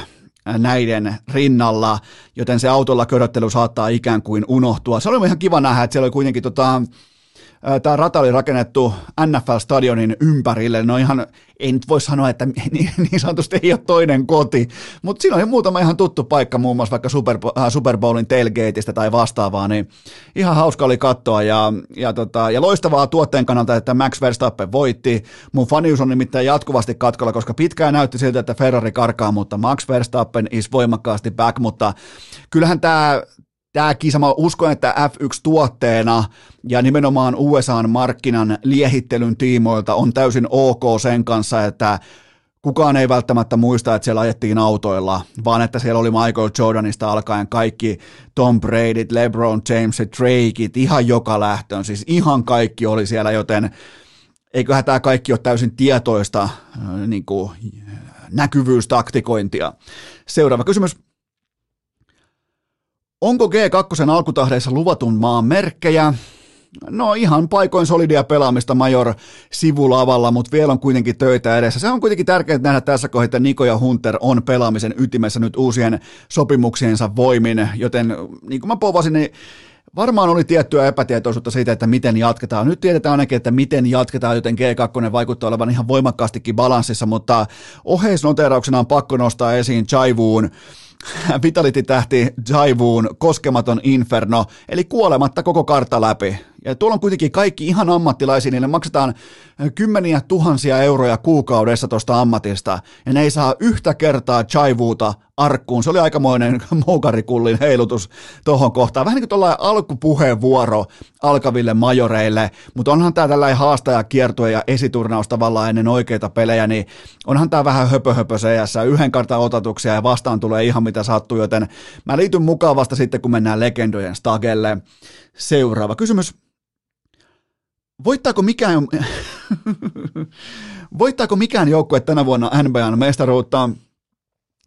näiden rinnalla, joten se autolla köröttely saattaa ikään kuin unohtua. Se oli ihan kiva nähdä, että siellä oli kuitenkin tota, tämä rata oli rakennettu NFL-stadionin ympärille. No ihan, ei nyt voi sanoa, että niin, niin sanotusti ei ole toinen koti, mutta siinä oli muutama ihan tuttu paikka, muun muassa vaikka Super, äh, Super Bowlin tailgateista tai vastaavaa, niin ihan hauska oli katsoa ja, ja, tota, ja loistavaa tuotteen kannalta, että Max Verstappen voitti. Mun fanius on nimittäin jatkuvasti katkolla, koska pitkään näytti siltä, että Ferrari karkaa, mutta Max Verstappen is voimakkaasti back, mutta kyllähän tämä tämä kisa, mä uskon, että F1-tuotteena ja nimenomaan USA-markkinan liehittelyn tiimoilta on täysin ok sen kanssa, että kukaan ei välttämättä muista, että siellä ajettiin autoilla, vaan että siellä oli Michael Jordanista alkaen kaikki Tom Bradyt, LeBron Jamesit, Drakeit, ihan joka lähtöön, siis ihan kaikki oli siellä, joten eiköhän tämä kaikki ole täysin tietoista äh, niin kuin, näkyvyystaktikointia. Seuraava kysymys. Onko G2 alkutahdeissa luvatun maan merkkejä? No ihan paikoin solidia pelaamista Major sivulavalla, mutta vielä on kuitenkin töitä edessä. Se on kuitenkin tärkeää nähdä tässä kohdassa, että Niko ja Hunter on pelaamisen ytimessä nyt uusien sopimuksiensa voimin, joten niin kuin mä povasin, niin Varmaan oli tiettyä epätietoisuutta siitä, että miten jatketaan. Nyt tiedetään ainakin, että miten jatketaan, joten G2 vaikuttaa olevan ihan voimakkaastikin balanssissa, mutta oheisnoterauksena on pakko nostaa esiin Chaivuun Vitality-tähti Jaivuun koskematon inferno, eli kuolematta koko kartta läpi. Ja tuolla on kuitenkin kaikki ihan ammattilaisia, niille maksetaan kymmeniä tuhansia euroja kuukaudessa tuosta ammatista, ja ne ei saa yhtä kertaa chaivuuta arkkuun. Se oli aikamoinen moukarikullin heilutus tuohon kohtaan. Vähän niin kuin alkupuheenvuoro alkaville majoreille, mutta onhan tämä tällainen haastaja kiertue ja esiturnaus tavallaan ennen oikeita pelejä, niin onhan tämä vähän höpö höpö yhden kartan otatuksia ja vastaan tulee ihan mitä sattuu, joten mä liityn mukaan vasta sitten, kun mennään legendojen stagelle. Seuraava kysymys. Voittaako mikään, voittaako mikään joukkue tänä vuonna NBAn mestaruutta?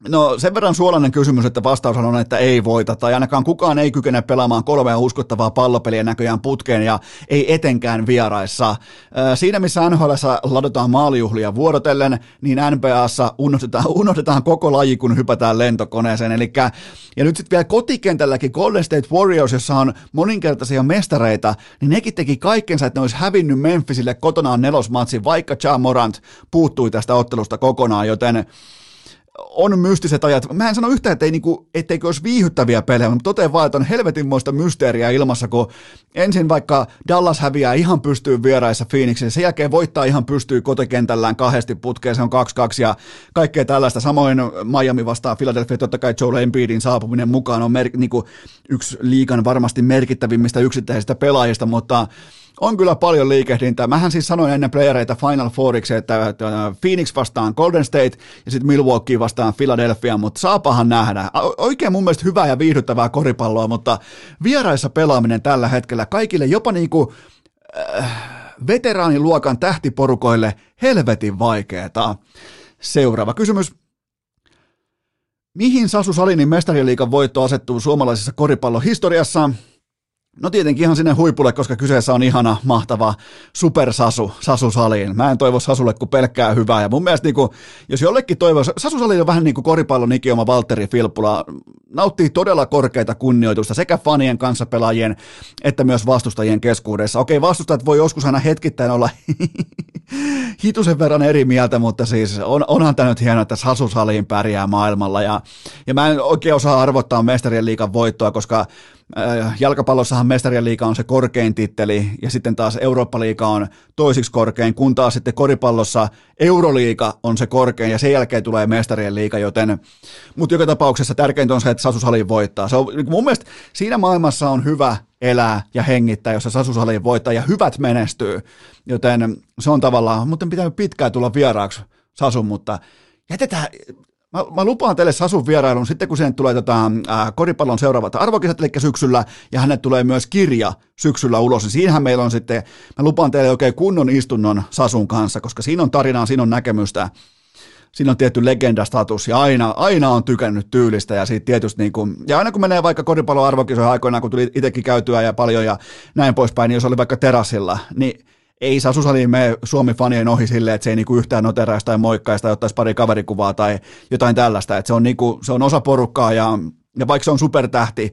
No sen verran suolainen kysymys, että vastaus on, että ei voita, tai ainakaan kukaan ei kykene pelaamaan kolmea uskottavaa pallopeliä näköjään putkeen ja ei etenkään vieraissa. Siinä missä NHL ladotaan maalijuhlia vuorotellen, niin NBAssa unohdetaan, unohdetaan koko laji, kun hypätään lentokoneeseen. Elikkä, ja nyt sitten vielä kotikentälläkin Golden State Warriors, jossa on moninkertaisia mestareita, niin nekin teki kaikkensa, että ne olisi hävinnyt Memphisille kotonaan nelosmatsin, vaikka Ja Morant puuttui tästä ottelusta kokonaan, joten on mystiset ajat. Mä en sano yhtään, että ei, niinku, etteikö olisi viihyttäviä pelejä, mutta totean vaan, että on helvetinmoista mysteeriä ilmassa, kun ensin vaikka Dallas häviää ihan pystyy vieraissa Phoenixin, sen jälkeen voittaa ihan pystyy kotikentällään kahdesti putkeen, se on 2-2 ja kaikkea tällaista. Samoin Miami vastaa Philadelphia, totta kai Joel Embiidin saapuminen mukaan on mer- niinku, yksi liikan varmasti merkittävimmistä yksittäisistä pelaajista, mutta on kyllä paljon liikehdintää. Mähän siis sanoin ennen playereita Final Fouriksi, että Phoenix vastaan Golden State ja sitten Milwaukee vastaan Philadelphia, mutta saapahan nähdä. Oikein mun mielestä hyvää ja viihdyttävää koripalloa, mutta vieraissa pelaaminen tällä hetkellä kaikille jopa niinku... Äh, veteraaniluokan tähtiporukoille helvetin vaikeeta. Seuraava kysymys. Mihin Sasu Salinin mestariliikan voitto asettuu suomalaisessa koripallohistoriassa? No tietenkin ihan sinne huipulle, koska kyseessä on ihana, mahtava supersasu, Sasu Saliin. Mä en toivo Sasulle kuin pelkkää hyvää. Ja mun mielestä niin kuin, jos jollekin toivo, Sasu Sali on vähän niin kuin koripallon ikioma Valtteri Filppula. Nauttii todella korkeita kunnioitusta sekä fanien kanssa pelaajien että myös vastustajien keskuudessa. Okei, vastustajat voi joskus aina hetkittäin olla hitusen verran eri mieltä, mutta siis on, onhan tämä nyt hienoa, että Sasu Saliin pärjää maailmalla ja, ja mä en oikein osaa arvottaa mestarien liikan voittoa, koska jalkapallossahan mestarien liiga on se korkein titteli ja sitten taas Eurooppa-liiga on toisiksi korkein, kun taas sitten koripallossa Euroliiga on se korkein ja sen jälkeen tulee mestarien liiga, joten mutta joka tapauksessa tärkeintä on se, että Sasu Saliin voittaa. Se on, niin mun mielestä siinä maailmassa on hyvä elää ja hengittää, jossa Sasu Saliin voittaa ja hyvät menestyy, joten se on tavallaan, mutta pitää pitkään tulla vieraaksi Sasun, mutta jätetään, Mä, mä lupaan teille Sasun vierailun sitten, kun sen tulee tota, ää, koripallon seuraavat arvokisat, eli syksyllä, ja hänet tulee myös kirja syksyllä ulos. Ja siinähän meillä on sitten, mä lupaan teille oikein kunnon istunnon Sasun kanssa, koska siinä on tarinaa, siinä on näkemystä, siinä on tietty legendastatus ja aina, aina on tykännyt tyylistä ja siitä tietysti niin kuin, ja aina kun menee vaikka koripallon arvokisoihin aikoinaan, kun tuli itsekin käytyä ja paljon ja näin poispäin, niin jos oli vaikka terassilla, niin ei Sasu Saliin mene Suomi-fanien ohi silleen, että se ei niinku yhtään noteraista tai moikkaista tai ottaisi pari kaverikuvaa tai jotain tällaista. Että se, on niinku, se on osa porukkaa ja, ja vaikka se on supertähti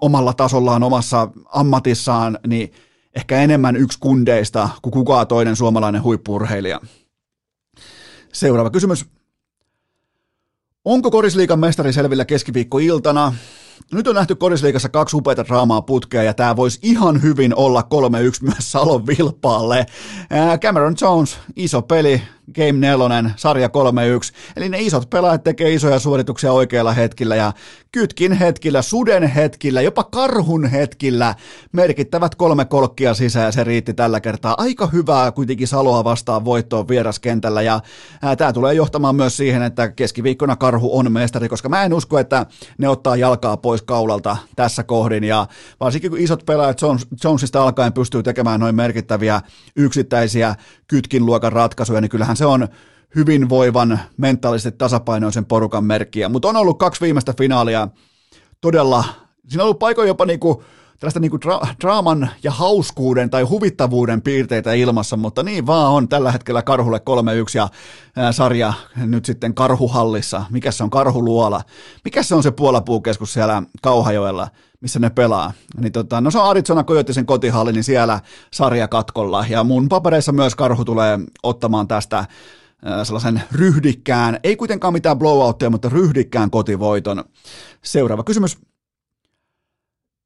omalla tasollaan, omassa ammatissaan, niin ehkä enemmän yksi kundeista kuin kukaan toinen suomalainen huippurheilija. Seuraava kysymys. Onko korisliikan mestari selvillä keskiviikkoiltana? Nyt on nähty korisliikassa kaksi upeita draamaa putkea ja tämä voisi ihan hyvin olla 3-1 myös Salon Vilpaalle. Cameron Jones, iso peli, Game 4, sarja 3-1. Eli ne isot pelaajat tekee isoja suorituksia oikealla hetkellä ja kytkin hetkillä, suden hetkillä, jopa karhun hetkillä merkittävät kolme kolkkia sisään ja se riitti tällä kertaa. Aika hyvää kuitenkin Saloa vastaan voittoon vieraskentällä ja tämä tulee johtamaan myös siihen, että keskiviikkona karhu on mestari, koska mä en usko, että ne ottaa jalkaa pois kaulalta tässä kohdin ja varsinkin kun isot pelaajat Jones, Jonesista alkaen pystyy tekemään noin merkittäviä yksittäisiä kytkin luokan ratkaisuja, niin kyllähän se on hyvinvoivan, mentaalisesti tasapainoisen porukan merkkiä. Mutta on ollut kaksi viimeistä finaalia todella, siinä on ollut paikoin jopa niinku, tällaista niinku dra- draaman ja hauskuuden tai huvittavuuden piirteitä ilmassa, mutta niin vaan on tällä hetkellä Karhulle 3-1 ja ää, sarja nyt sitten Karhuhallissa. Mikä se on Karhuluola? Mikä se on se puolapuukeskus siellä Kauhajoella? missä ne pelaa. Niin tota, no se on Arizona Coyotesen kotihalli, niin siellä sarja katkolla. Ja mun papereissa myös Karhu tulee ottamaan tästä sellaisen ryhdikkään, ei kuitenkaan mitään blowouttia, mutta ryhdikkään kotivoiton. Seuraava kysymys.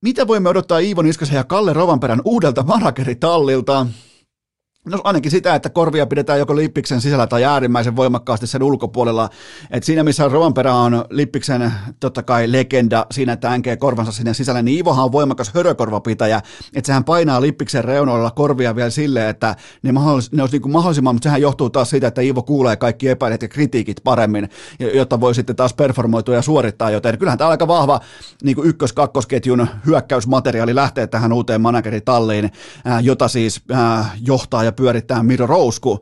Mitä voimme odottaa Iivo Niskasen ja Kalle Rovanperän uudelta manageritallilta? No ainakin sitä, että korvia pidetään joko Lippiksen sisällä tai äärimmäisen voimakkaasti sen ulkopuolella. Et siinä missä Rovanperä on Lippiksen totta kai legenda siinä, että änkee korvansa sinne sisälle, niin Iivohan on voimakas hörökorvapitäjä. Että sehän painaa Lippiksen reunoilla korvia vielä silleen, että ne, mahdollis- ne olisi niin kuin mahdollisimman, mutta sehän johtuu taas siitä, että Iivo kuulee kaikki epäilet ja kritiikit paremmin, jotta voi sitten taas performoitua ja suorittaa. Joten kyllähän tämä aika vahva niin kuin ykkös-kakkosketjun hyökkäysmateriaali lähtee tähän uuteen manageritalliin, jota siis johtaa ja pyörittää Miro Rousku.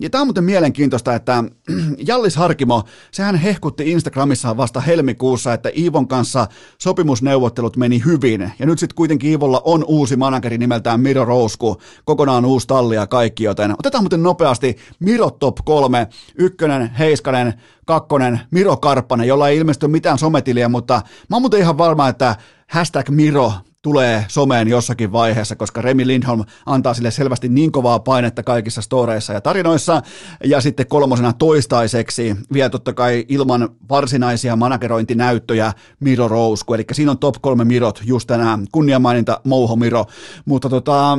Ja tämä on muuten mielenkiintoista, että Jallis Harkimo, sehän hehkutti Instagramissa vasta helmikuussa, että Iivon kanssa sopimusneuvottelut meni hyvin. Ja nyt sitten kuitenkin Iivolla on uusi manageri nimeltään Miro Rousku, kokonaan uusi talli ja kaikki, joten otetaan muuten nopeasti Miro top 3, ykkönen, Heiskanen, kakkonen, Miro Karppanen, jolla ei ilmesty mitään sometiliä, mutta mä oon muuten ihan varma, että hashtag Miro tulee someen jossakin vaiheessa, koska Remi Lindholm antaa sille selvästi niin kovaa painetta kaikissa storeissa ja tarinoissa. Ja sitten kolmosena toistaiseksi vielä totta kai ilman varsinaisia managerointinäyttöjä Miro Rousku. Eli siinä on top kolme Mirot just tänään. Kunniamaininta Mouho Miro. Mutta tota,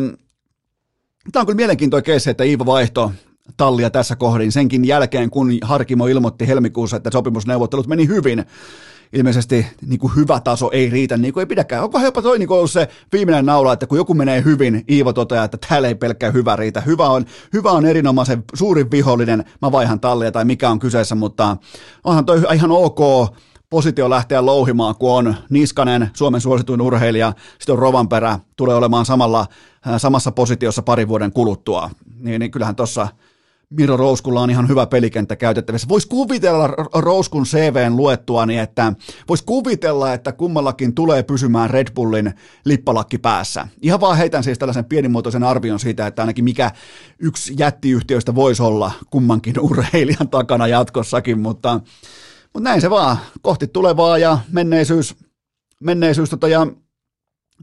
tämä on kyllä mielenkiintoinen keissi, että Iivo vaihto tallia tässä kohdin senkin jälkeen, kun Harkimo ilmoitti helmikuussa, että sopimusneuvottelut meni hyvin ilmeisesti niin kuin hyvä taso ei riitä, niin kuin ei pidäkään. Onko jopa toi niin kuin ollut se viimeinen naula, että kun joku menee hyvin, Iivo toteaa, että täällä ei pelkkää hyvä riitä. Hyvä on, hyvä on erinomaisen suurin vihollinen, mä vaihan tallia tai mikä on kyseessä, mutta onhan toi ihan ok positio lähteä louhimaan, kun on Niskanen, Suomen suosituin urheilija, sitten on Rovanperä, tulee olemaan samalla, samassa positiossa parin vuoden kuluttua. Niin, niin kyllähän tuossa Miro Rouskulla on ihan hyvä pelikenttä käytettävissä. Voisi kuvitella Rouskun CVn luettua, niin että voisi kuvitella, että kummallakin tulee pysymään Red Bullin lippalakki päässä. Ihan vaan heitän siis tällaisen pienimuotoisen arvion siitä, että ainakin mikä yksi jättiyhtiöistä voisi olla kummankin urheilijan takana jatkossakin, mutta, mutta näin se vaan. Kohti tulevaa ja menneisyys, menneisyys tota, ja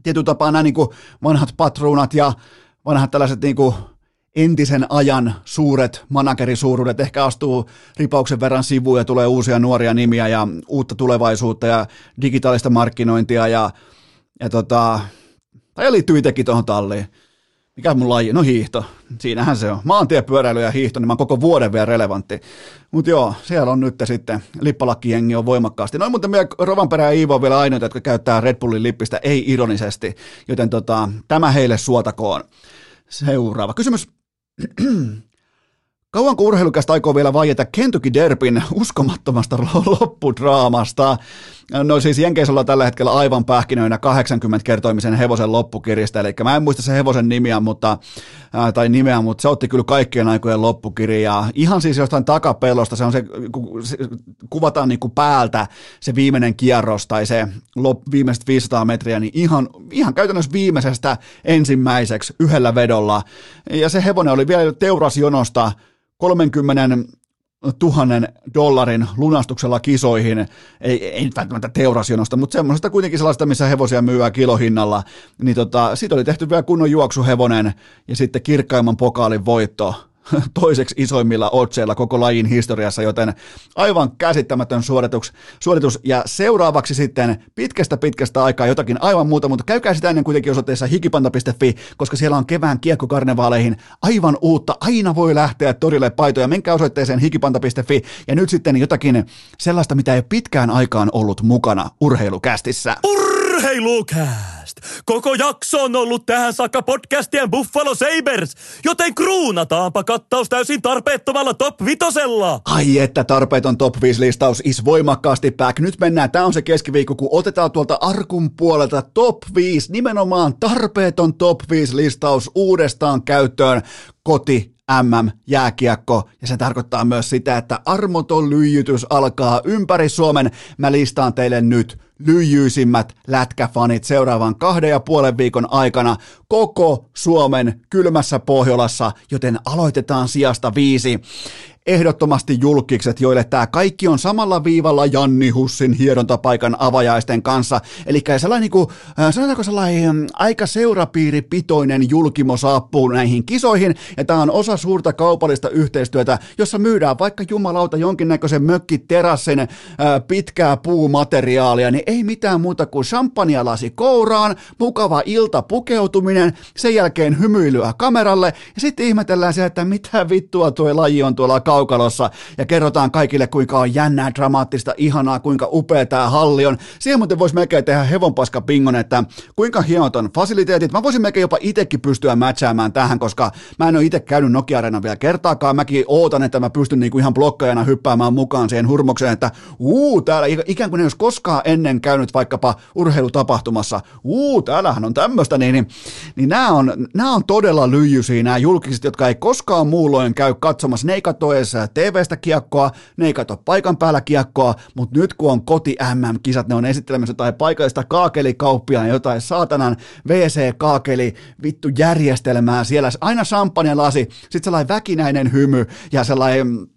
tietyllä tapaa nämä niin vanhat patruunat ja vanhat tällaiset niin kuin entisen ajan suuret managerisuuruudet ehkä astuu ripauksen verran sivuun ja tulee uusia nuoria nimiä ja uutta tulevaisuutta ja digitaalista markkinointia ja, ja tota, tai liittyy itsekin tuohon talliin. Mikä mun laji? No hiihto. Siinähän se on. Maantiepyöräily ja hiihto, niin mä oon koko vuoden vielä relevantti. Mutta joo, siellä on nyt sitten lippalakkijengi on voimakkaasti. Noin muuten meidän Rovanperä ja Iivo on vielä ainoita, jotka käyttää Red Bullin lippistä, ei ironisesti. Joten tota, tämä heille suotakoon. Seuraava kysymys. Kauanko urheilukästä aikoo vielä vaieta Kentucky Derbin uskomattomasta loppudraamasta? No siis Jenkeissä ollaan tällä hetkellä aivan pähkinöinä 80-kertoimisen hevosen loppukirjasta, eli mä en muista se hevosen nimiä, mutta, ää, tai nimeä, mutta se otti kyllä kaikkien aikojen loppukirja. Ihan siis jostain takapellosta, se on se, se kuvataan niin kuin päältä se viimeinen kierros tai se lop, viimeiset 500 metriä, niin ihan, ihan käytännössä viimeisestä ensimmäiseksi yhdellä vedolla. Ja se hevonen oli vielä teurasjonosta 30 tuhannen dollarin lunastuksella kisoihin, ei, ei nyt välttämättä teurasjonosta, mutta semmoisesta kuitenkin sellaista, missä hevosia myyvää kilohinnalla, niin tota, siitä oli tehty vielä kunnon juoksuhevonen ja sitten kirkkaimman pokaalin voitto toiseksi isoimmilla otseilla koko lajin historiassa, joten aivan käsittämätön suoritus. suoritus. Ja seuraavaksi sitten pitkästä pitkästä aikaa jotakin aivan muuta, mutta käykää sitä ennen kuitenkin osoitteessa hikipanta.fi, koska siellä on kevään kiekkokarnevaaleihin aivan uutta. Aina voi lähteä torille paitoja. Menkää osoitteeseen hikipanta.fi ja nyt sitten jotakin sellaista, mitä ei pitkään aikaan ollut mukana urheilukästissä. Urheilukääst! Koko jakso on ollut tähän saakka podcastien Buffalo Sabers, joten kruunataanpa kattaus täysin tarpeettomalla top vitosella. Ai että tarpeeton top 5-listaus is voimakkaasti back. Nyt mennään, tämä on se keskiviikko, kun otetaan tuolta arkun puolelta top 5, nimenomaan tarpeeton top 5-listaus uudestaan käyttöön koti MM-jääkiekko, ja se tarkoittaa myös sitä, että armoton lyijytys alkaa ympäri Suomen. Mä listaan teille nyt lyijyisimmät lätkäfanit seuraavan kahden ja puolen viikon aikana koko Suomen kylmässä Pohjolassa, joten aloitetaan sijasta viisi ehdottomasti julkikset, joille tämä kaikki on samalla viivalla Janni Hussin hierontapaikan avajaisten kanssa. Eli sellainen, niin kuin, sanotaanko sellainen aika seurapiiripitoinen julkimo saapuu näihin kisoihin, ja tämä on osa suurta kaupallista yhteistyötä, jossa myydään vaikka jumalauta jonkinnäköisen mökkiterassin pitkää puumateriaalia, niin ei mitään muuta kuin champagne-lasi kouraan, mukava ilta pukeutuminen, sen jälkeen hymyilyä kameralle, ja sitten ihmetellään se, että mitä vittua tuo laji on tuolla kaukalossa ja kerrotaan kaikille, kuinka on jännää, dramaattista, ihanaa, kuinka upea tämä halli on. Siihen muuten voisi melkein tehdä hevonpaska pingon, että kuinka hienot on fasiliteetit. Mä voisin melkein jopa itsekin pystyä matchaamaan tähän, koska mä en ole itse käynyt nokia Arena vielä kertaakaan. Mäkin ootan, että mä pystyn niinku ihan blokkaajana hyppäämään mukaan siihen hurmokseen, että uu, täällä ikään kuin ei olisi koskaan ennen käynyt vaikkapa urheilutapahtumassa. Uu, täällähän on tämmöistä, niin, niin, niin nämä on, nämä on todella lyijysiä, nämä julkiset, jotka ei koskaan muulloin käy katsomassa. Ne ei katso edes TV-stä kiekkoa, ne ei katso paikan päällä kiekkoa, mutta nyt kun on koti MM-kisat, ne on esittelemässä jotain paikallista kaakelikauppia, jotain saatanan WC-kaakeli vittu järjestelmää. Siellä, aina lasi, sitten sellainen väkinäinen hymy ja sellainen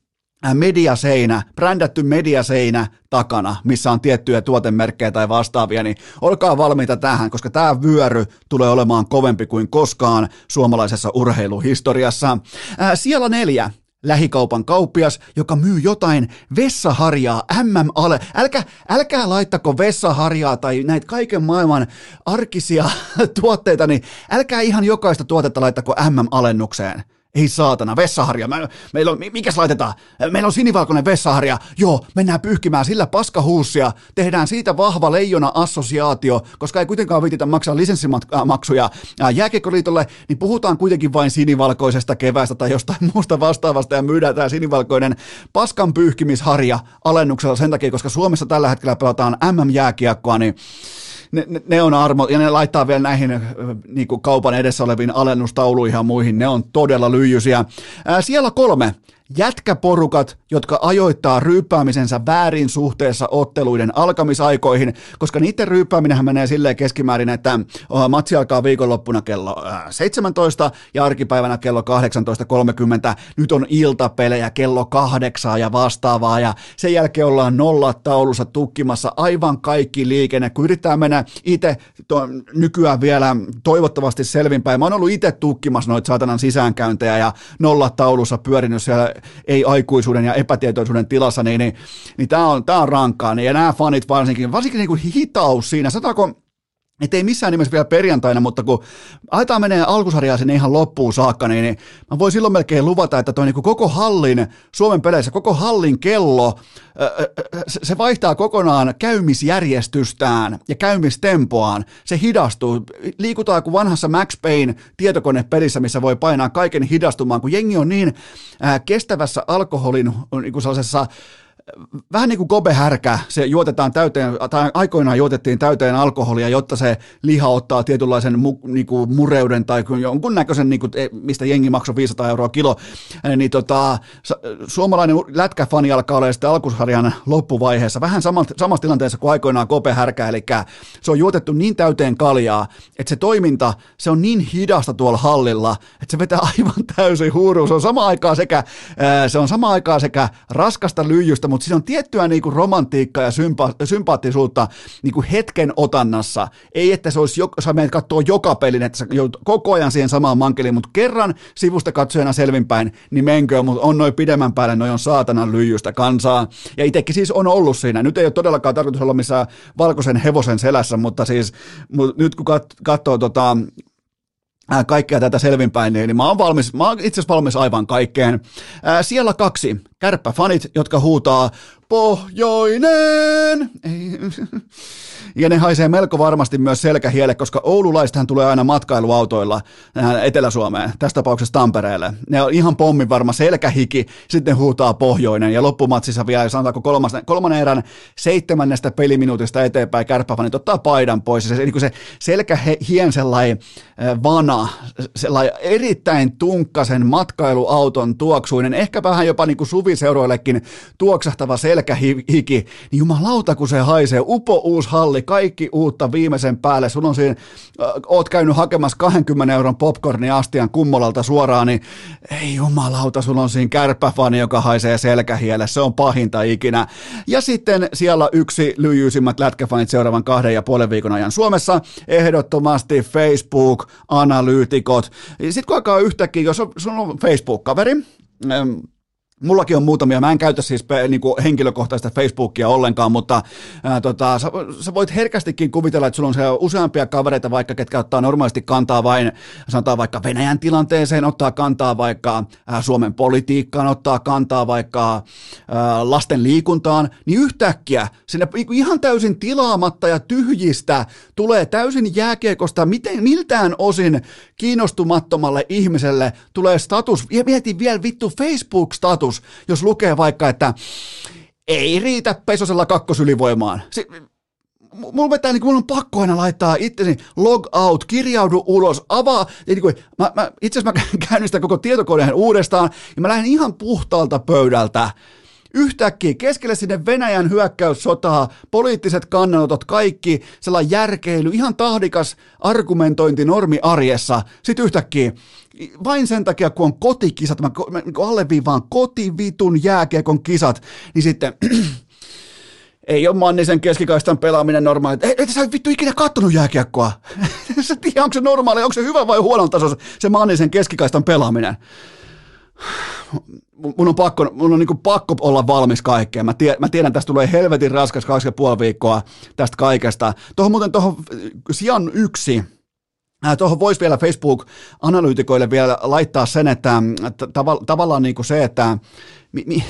äh, mediaseinä, brändätty mediaseinä takana, missä on tiettyjä tuotemerkkejä tai vastaavia, niin olkaa valmiita tähän, koska tämä vyöry tulee olemaan kovempi kuin koskaan suomalaisessa urheiluhistoriassa. Ää, siellä neljä, lähikaupan kauppias, joka myy jotain vessaharjaa MM-ale. Älkää, älkää laittako vessaharjaa tai näitä kaiken maailman arkisia tuotteita, niin älkää ihan jokaista tuotetta laittako MM-alennukseen. Ei saatana, vessaharja. Mä, meillä on, mikäs laitetaan? Meillä on sinivalkoinen vessaharja. Joo, mennään pyyhkimään sillä paskahuussia. Tehdään siitä vahva leijona-assosiaatio, koska ei kuitenkaan viititä maksaa lisenssimaksuja jääkiekkoliitolle, niin puhutaan kuitenkin vain sinivalkoisesta kevästä tai jostain muusta vastaavasta ja myydään tämä sinivalkoinen paskan pyyhkimisharja alennuksella sen takia, koska Suomessa tällä hetkellä pelataan MM-jääkiekkoa, niin ne, ne, on armo, ja ne laittaa vielä näihin niin kuin kaupan edessä oleviin alennustauluihin ja muihin, ne on todella lyijysiä. Ää, siellä kolme, jätkäporukat, jotka ajoittaa ryyppäämisensä väärin suhteessa otteluiden alkamisaikoihin, koska niiden ryyppääminenhän menee silleen keskimäärin, että matsi alkaa viikonloppuna kello 17 ja arkipäivänä kello 18.30. Nyt on iltapelejä kello kahdeksaa ja vastaavaa ja sen jälkeen ollaan nolla taulussa tukkimassa aivan kaikki liikenne, kun yrittää mennä itse nykyään vielä toivottavasti selvinpäin. Mä oon ollut itse tukkimassa noita saatanan sisäänkäyntejä ja nolla taulussa pyörinyt siellä ei-aikuisuuden ja epätietoisuuden tilassa, niin, niin, niin tämä on, tää on rankkaa. Niin, ja nämä fanit varsinkin, varsinkin niin kuin hitaus siinä, sanotaanko, että ei missään nimessä vielä perjantaina, mutta kun aletaan menee alkusarjaa sinne ihan loppuun saakka, niin, niin mä voin silloin melkein luvata, että toi niin koko hallin, Suomen peleissä, koko hallin kello, se vaihtaa kokonaan käymisjärjestystään ja käymistempoaan. Se hidastuu. Liikutaan kuin vanhassa Max Payne tietokonepelissä, missä voi painaa kaiken hidastumaan, kun jengi on niin kestävässä alkoholin niin kuin sellaisessa vähän niin kuin Kobe-härkä, se juotetaan täyteen, tai aikoinaan juotettiin täyteen alkoholia, jotta se liha ottaa tietynlaisen mu, niin kuin mureuden tai jonkun näköisen, niin kuin, e, mistä jengi maksoi 500 euroa kilo, niin tota, suomalainen lätkäfani alkaa olla sitten alkusarjan loppuvaiheessa, vähän samassa, samassa tilanteessa kuin aikoinaan Kobe-härkä, eli se on juotettu niin täyteen kaljaa, että se toiminta, se on niin hidasta tuolla hallilla, että se vetää aivan täysin huuruun. Se on sama aikaa sekä, se on sama aikaa sekä raskasta lyijystä, mutta siinä on tiettyä niin kuin romantiikkaa ja sympa- sympaattisuutta niin kuin hetken otannassa. Ei, että se olisi, sä menet katsoa joka pelin, että sä joudut koko ajan siihen samaan mankeliin, mutta kerran sivusta katsojana selvinpäin, niin menkö, mutta on noin pidemmän päälle, noin on saatanan lyijystä kansaa. Ja itsekin siis on ollut siinä. Nyt ei ole todellakaan tarkoitus olla missään valkoisen hevosen selässä, mutta siis mutta nyt kun kat- katsoo tota, kaikkea tätä selvinpäin, niin mä oon, valmis, mä oon itse asiassa valmis aivan kaikkeen. Ää, siellä kaksi, kärppäfanit, jotka huutaa Pohjoinen! Ei. Ja ne haisee melko varmasti myös selkähielle, koska oululaistahan tulee aina matkailuautoilla Etelä-Suomeen, tässä tapauksessa Tampereelle. Ne on ihan pommin varma selkähiki, sitten huutaa pohjoinen ja loppumatsissa vielä sanotaanko kolmas, kolmannen erän seitsemännestä peliminuutista eteenpäin kärppäfanit ottaa paidan pois. Se, niin se selkähien sellainen vana, sellainen erittäin tunkkasen matkailuauton tuoksuinen, ehkä vähän jopa niin kuin suviseuroillekin tuoksahtava selkähiki, niin jumalauta kun se haisee, upo uusi halli, kaikki uutta viimeisen päälle, sun on siinä, äh, oot käynyt hakemassa 20 euron popcorni astian kummolalta suoraan, niin ei jumalauta, sulla on siinä kärppäfani, joka haisee selkähielle, se on pahinta ikinä. Ja sitten siellä yksi lyijyisimmät lätkäfanit seuraavan kahden ja puolen viikon ajan Suomessa, ehdottomasti Facebook-analyytikot. Sitten kun alkaa yhtäkkiä, jos on, sun on Facebook-kaveri, Mullakin on muutamia, mä en käytä siis niin kuin henkilökohtaista Facebookia ollenkaan, mutta ää, tota, sä, sä voit herkästikin kuvitella, että sulla on useampia kavereita vaikka, ketkä ottaa normaalisti kantaa vain, sanotaan vaikka Venäjän tilanteeseen, ottaa kantaa vaikka ää, Suomen politiikkaan, ottaa kantaa vaikka ää, lasten liikuntaan, niin yhtäkkiä sinne niinku ihan täysin tilaamatta ja tyhjistä tulee täysin jääkiekosta. Miten, miltään osin kiinnostumattomalle ihmiselle tulee status, ja mietin vielä vittu Facebook-status, jos lukee vaikka, että ei riitä Pesosella kakkosylivoimaan. Si- mulla vetää, niin mulla on pakko aina laittaa itseni log out, kirjaudu ulos, avaa, niin kuin, mä, mä, itse asiassa mä käynnistän koko tietokoneen uudestaan, ja mä lähden ihan puhtaalta pöydältä, yhtäkkiä keskelle sinne Venäjän hyökkäyssotaa, poliittiset kannanotot, kaikki, sellainen järkeily, ihan tahdikas argumentointi normi arjessa, sitten yhtäkkiä vain sen takia, kun on kotikisat, mä, mä niin alleviivaan kotivitun jääkiekon kisat, niin sitten ei ole Mannisen keskikaistan pelaaminen normaali. Ei, et sä vittu ikinä kattonut jääkiekkoa. sä tiedä, onko se normaali, onko se hyvä vai huonon taso se Mannisen keskikaistan pelaaminen. Mun on pakko, mun on niin pakko olla valmis kaikkeen. Mä, tiedän, mä tiedän, tästä tulee helvetin raskas kaksi ja puoli viikkoa tästä kaikesta. Tuohon muuten tuohon sijan yksi, Äh, tuohon voisi vielä Facebook-analyytikoille vielä laittaa sen, että tav- tavallaan niin kuin se, että mi- mi-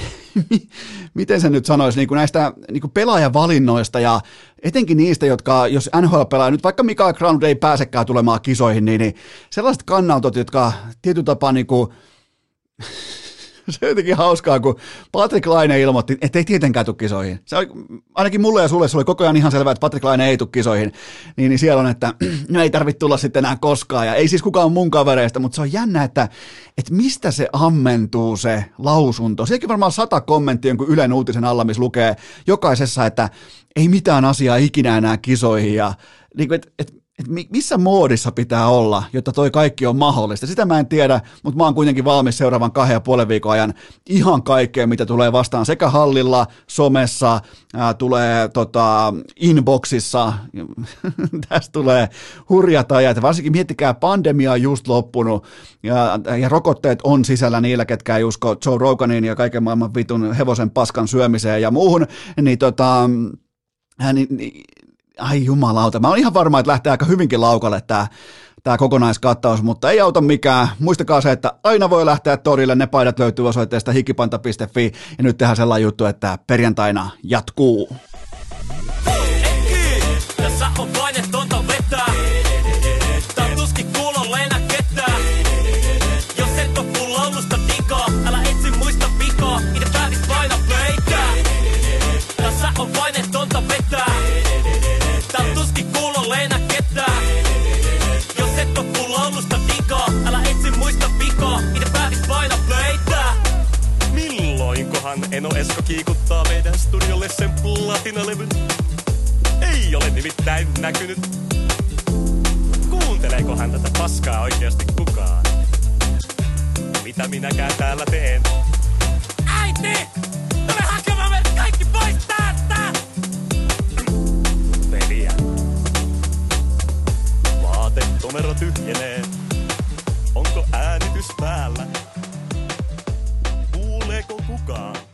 mi- miten se nyt sanoisi niin kuin näistä niin kuin pelaajavalinnoista ja etenkin niistä, jotka, jos NHL-pelaaja, nyt vaikka Mikael Ground ei pääsekään tulemaan kisoihin, niin, niin sellaiset kannautot, jotka tietyllä tapaa niin kuin, se on jotenkin hauskaa, kun Patrick Laine ilmoitti, että ei tietenkään tule kisoihin. Se oli, ainakin mulle ja sulle se oli koko ajan ihan selvää, että Patrick Laine ei tule kisoihin. Niin, niin siellä on, että no ei tarvitse tulla sitten enää koskaan. Ja ei siis kukaan mun kavereista, mutta se on jännä, että, että mistä se ammentuu se lausunto. Sielläkin varmaan sata kommenttia jonkun Ylen uutisen alla, missä lukee jokaisessa, että ei mitään asiaa ikinä enää kisoihin. Ja niin kuin, että, että että missä moodissa pitää olla, jotta toi kaikki on mahdollista. Sitä mä en tiedä, mutta mä oon kuitenkin valmis seuraavan kahden ja puolen viikon ajan ihan kaikkea, mitä tulee vastaan sekä hallilla, somessa, ää, tulee tota, inboxissa, tästä tulee hurjat ajat. Varsinkin miettikää, pandemia on just loppunut ja, ja rokotteet on sisällä niillä, ketkä ei usko Joe Roganin ja kaiken maailman vitun hevosen paskan syömiseen ja muuhun, niin tota, niin, ai jumalauta, mä oon ihan varma, että lähtee aika hyvinkin laukalle tämä tämä kokonaiskattaus, mutta ei auta mikään. Muistakaa se, että aina voi lähteä torille, ne paidat löytyy osoitteesta hikipanta.fi ja nyt tehdään sellainen juttu, että perjantaina jatkuu. Tässä on Milloinkohan Eno Esko kiikuttaa meidän studiolle sen platinalevyn? Ei ole nimittäin näkynyt. Kuunteleekohan tätä paskaa oikeasti kukaan? Mitä minäkään täällä teen? Äiti! Tule hakemaan meidät kaikki pois täältä! Veliä. Vaatekomero tyhjenee. Onko äänitys päällä? Coco Cuca.